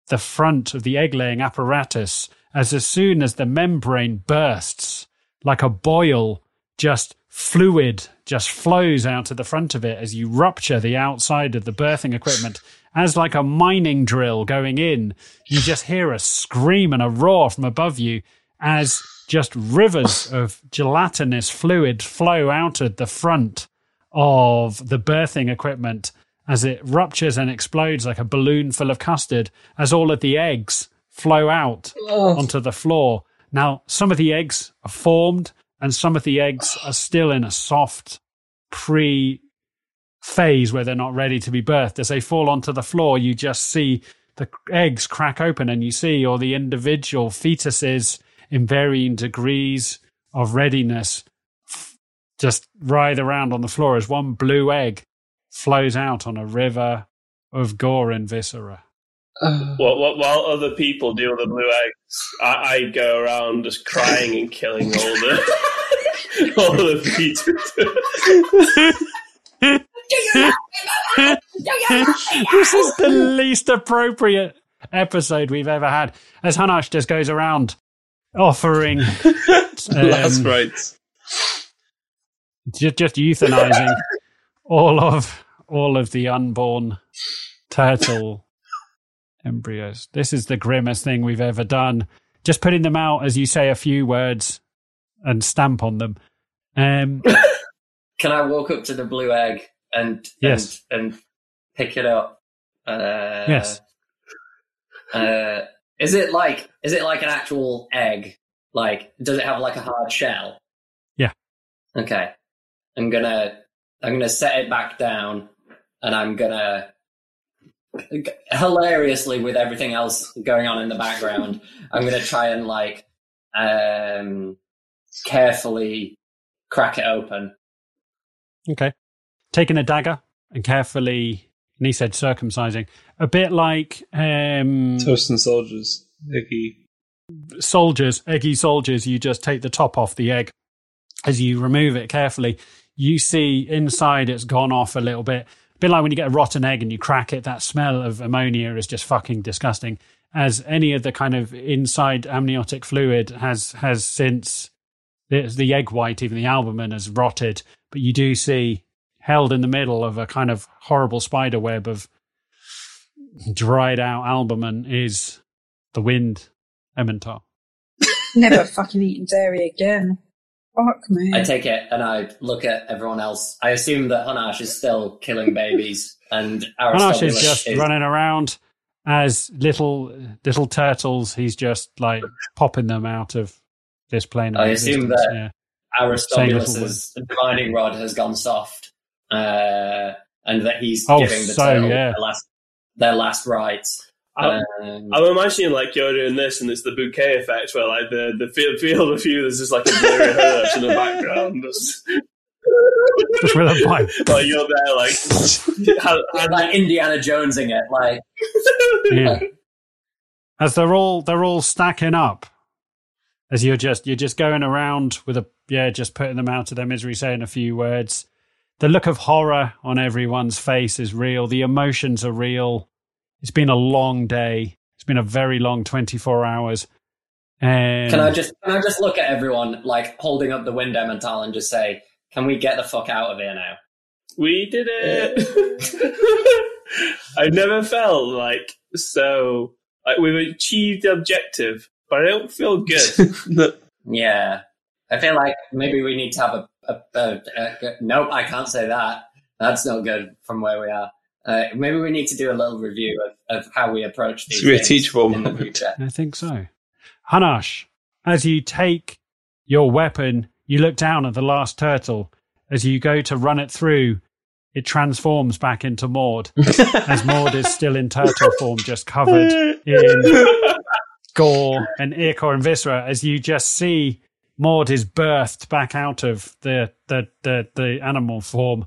the front of the egg laying apparatus, as as soon as the membrane bursts, like a boil, just fluid just flows out of the front of it as you rupture the outside of the birthing equipment. As like a mining drill going in, you just hear a scream and a roar from above you as just rivers of gelatinous fluid flow out of the front of the birthing equipment as it ruptures and explodes like a balloon full of custard as all of the eggs flow out oh. onto the floor. Now, some of the eggs are formed and some of the eggs are still in a soft pre phase where they're not ready to be birthed. As they fall onto the floor, you just see the eggs crack open and you see all the individual fetuses in varying degrees of readiness f- just writhe around on the floor as one blue egg flows out on a river of gore and viscera. While, while, while other people deal with the blue eggs, I, I go around just crying and killing all the all the feet. this is the least appropriate episode we've ever had. As Hanash just goes around offering Last um, rites. just, just euthanizing all of all of the unborn turtle embryos. This is the grimmest thing we've ever done. Just putting them out as you say a few words and stamp on them. Um, Can I walk up to the blue egg and Yes. and, and pick it up? Uh, Yes. Uh, is it like is it like an actual egg? Like, does it have like a hard shell? Yeah. Okay. I'm gonna I'm gonna set it back down, and I'm gonna hilariously with everything else going on in the background. I'm gonna try and like um carefully crack it open. Okay. Taking a dagger and carefully, and he said circumcising, a bit like um, Toast and soldiers. Icky. soldiers, eggy soldiers. You just take the top off the egg as you remove it carefully. You see inside it's gone off a little bit. A bit like when you get a rotten egg and you crack it, that smell of ammonia is just fucking disgusting. As any of the kind of inside amniotic fluid has has since the, the egg white, even the albumin has rotted, but you do see held in the middle of a kind of horrible spider web of dried out albumin is the wind emmental. Never fucking eating dairy again. Fuck me. I take it and I look at everyone else. I assume that Hanash is still killing babies and Hanash is just running around as little little turtles. He's just like popping them out of this plane. Of I assume that- yeah. Aristobulus's divining rod has gone soft, uh, and that he's Oh, giving the so, turtle yeah. their last their last rites. I'm, Um, I'm imagining like you're doing this, and it's the bokeh effect where like the the field, field of view there's just like a blurry hearse in the background, just, Just with a pipe. like you're there, like how, I'm like Indiana Jonesing it, like Yeah. As they're all they're all stacking up. As you're just you're just going around with a yeah, just putting them out of their misery, saying a few words. The look of horror on everyone's face is real. The emotions are real. It's been a long day. It's been a very long twenty four hours. And Can I just can I just look at everyone like holding up the window mental and just say, "Can we get the fuck out of here now?" we did it. I've never felt like so like we've achieved the objective, but I don't feel good. Yeah, I feel like maybe we need to have a. a, a, a nope, I can't say that. That's not good from where we are. Uh, maybe we need to do a little review of, of how we approach these Should be a teachable in moment. I think so. Hanash, as you take your weapon, you look down at the last turtle. As you go to run it through, it transforms back into Maud, as Maud is still in turtle form, just covered in gore and ichor and viscera, as you just see Maud is birthed back out of the, the, the, the animal form,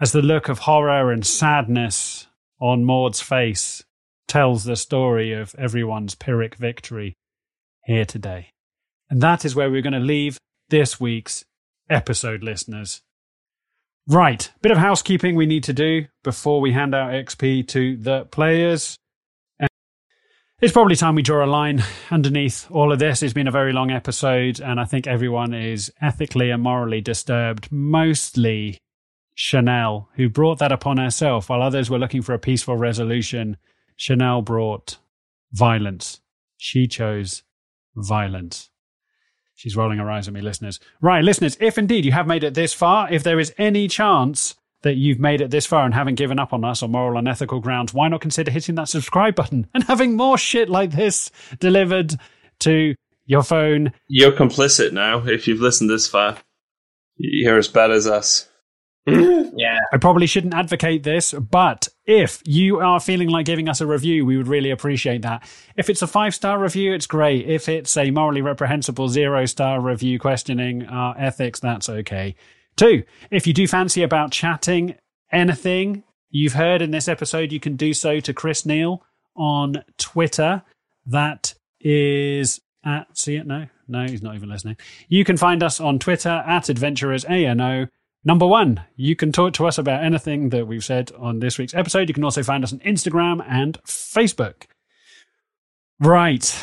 as the look of horror and sadness on Maud's face tells the story of everyone's Pyrrhic victory here today. And that is where we're going to leave this week's episode, listeners. Right, bit of housekeeping we need to do before we hand out XP to the players. It's probably time we draw a line underneath all of this. It's been a very long episode, and I think everyone is ethically and morally disturbed, mostly Chanel, who brought that upon herself while others were looking for a peaceful resolution. Chanel brought violence. She chose violence. She's rolling her eyes at me, listeners. Right, listeners, if indeed you have made it this far, if there is any chance that you've made it this far and haven't given up on us on moral and ethical grounds, why not consider hitting that subscribe button and having more shit like this delivered to your phone? You're complicit now if you've listened this far. You're as bad as us. Yeah. I probably shouldn't advocate this, but if you are feeling like giving us a review, we would really appreciate that. If it's a five star review, it's great. If it's a morally reprehensible zero star review questioning our ethics, that's okay. Two, if you do fancy about chatting anything you've heard in this episode, you can do so to Chris Neal on Twitter. That is at, see it? No, no, he's not even listening. You can find us on Twitter at Adventurers ANO. Number one, you can talk to us about anything that we've said on this week's episode. You can also find us on Instagram and Facebook. Right.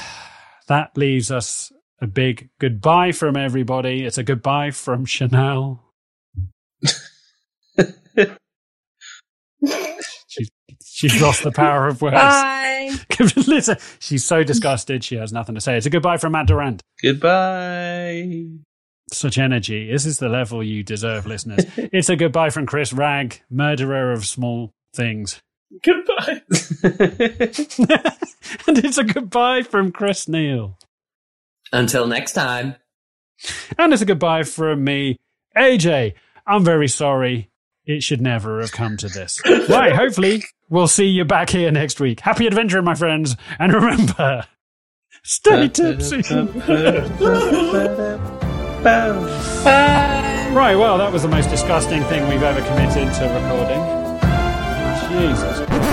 That leaves us a big goodbye from everybody. It's a goodbye from Chanel. she's, she's lost the power of words. Bye. Listen, she's so disgusted she has nothing to say. It's a goodbye from Matt Durant. Goodbye. Such energy. This is the level you deserve, listeners. it's a goodbye from Chris Ragg, murderer of small things. Goodbye. and it's a goodbye from Chris Neal. Until next time. And it's a goodbye from me, AJ. I'm very sorry. It should never have come to this. right, hopefully, we'll see you back here next week. Happy adventuring, my friends. And remember, stay tipsy. Right, well, that was the most disgusting thing we've ever committed to recording. Jesus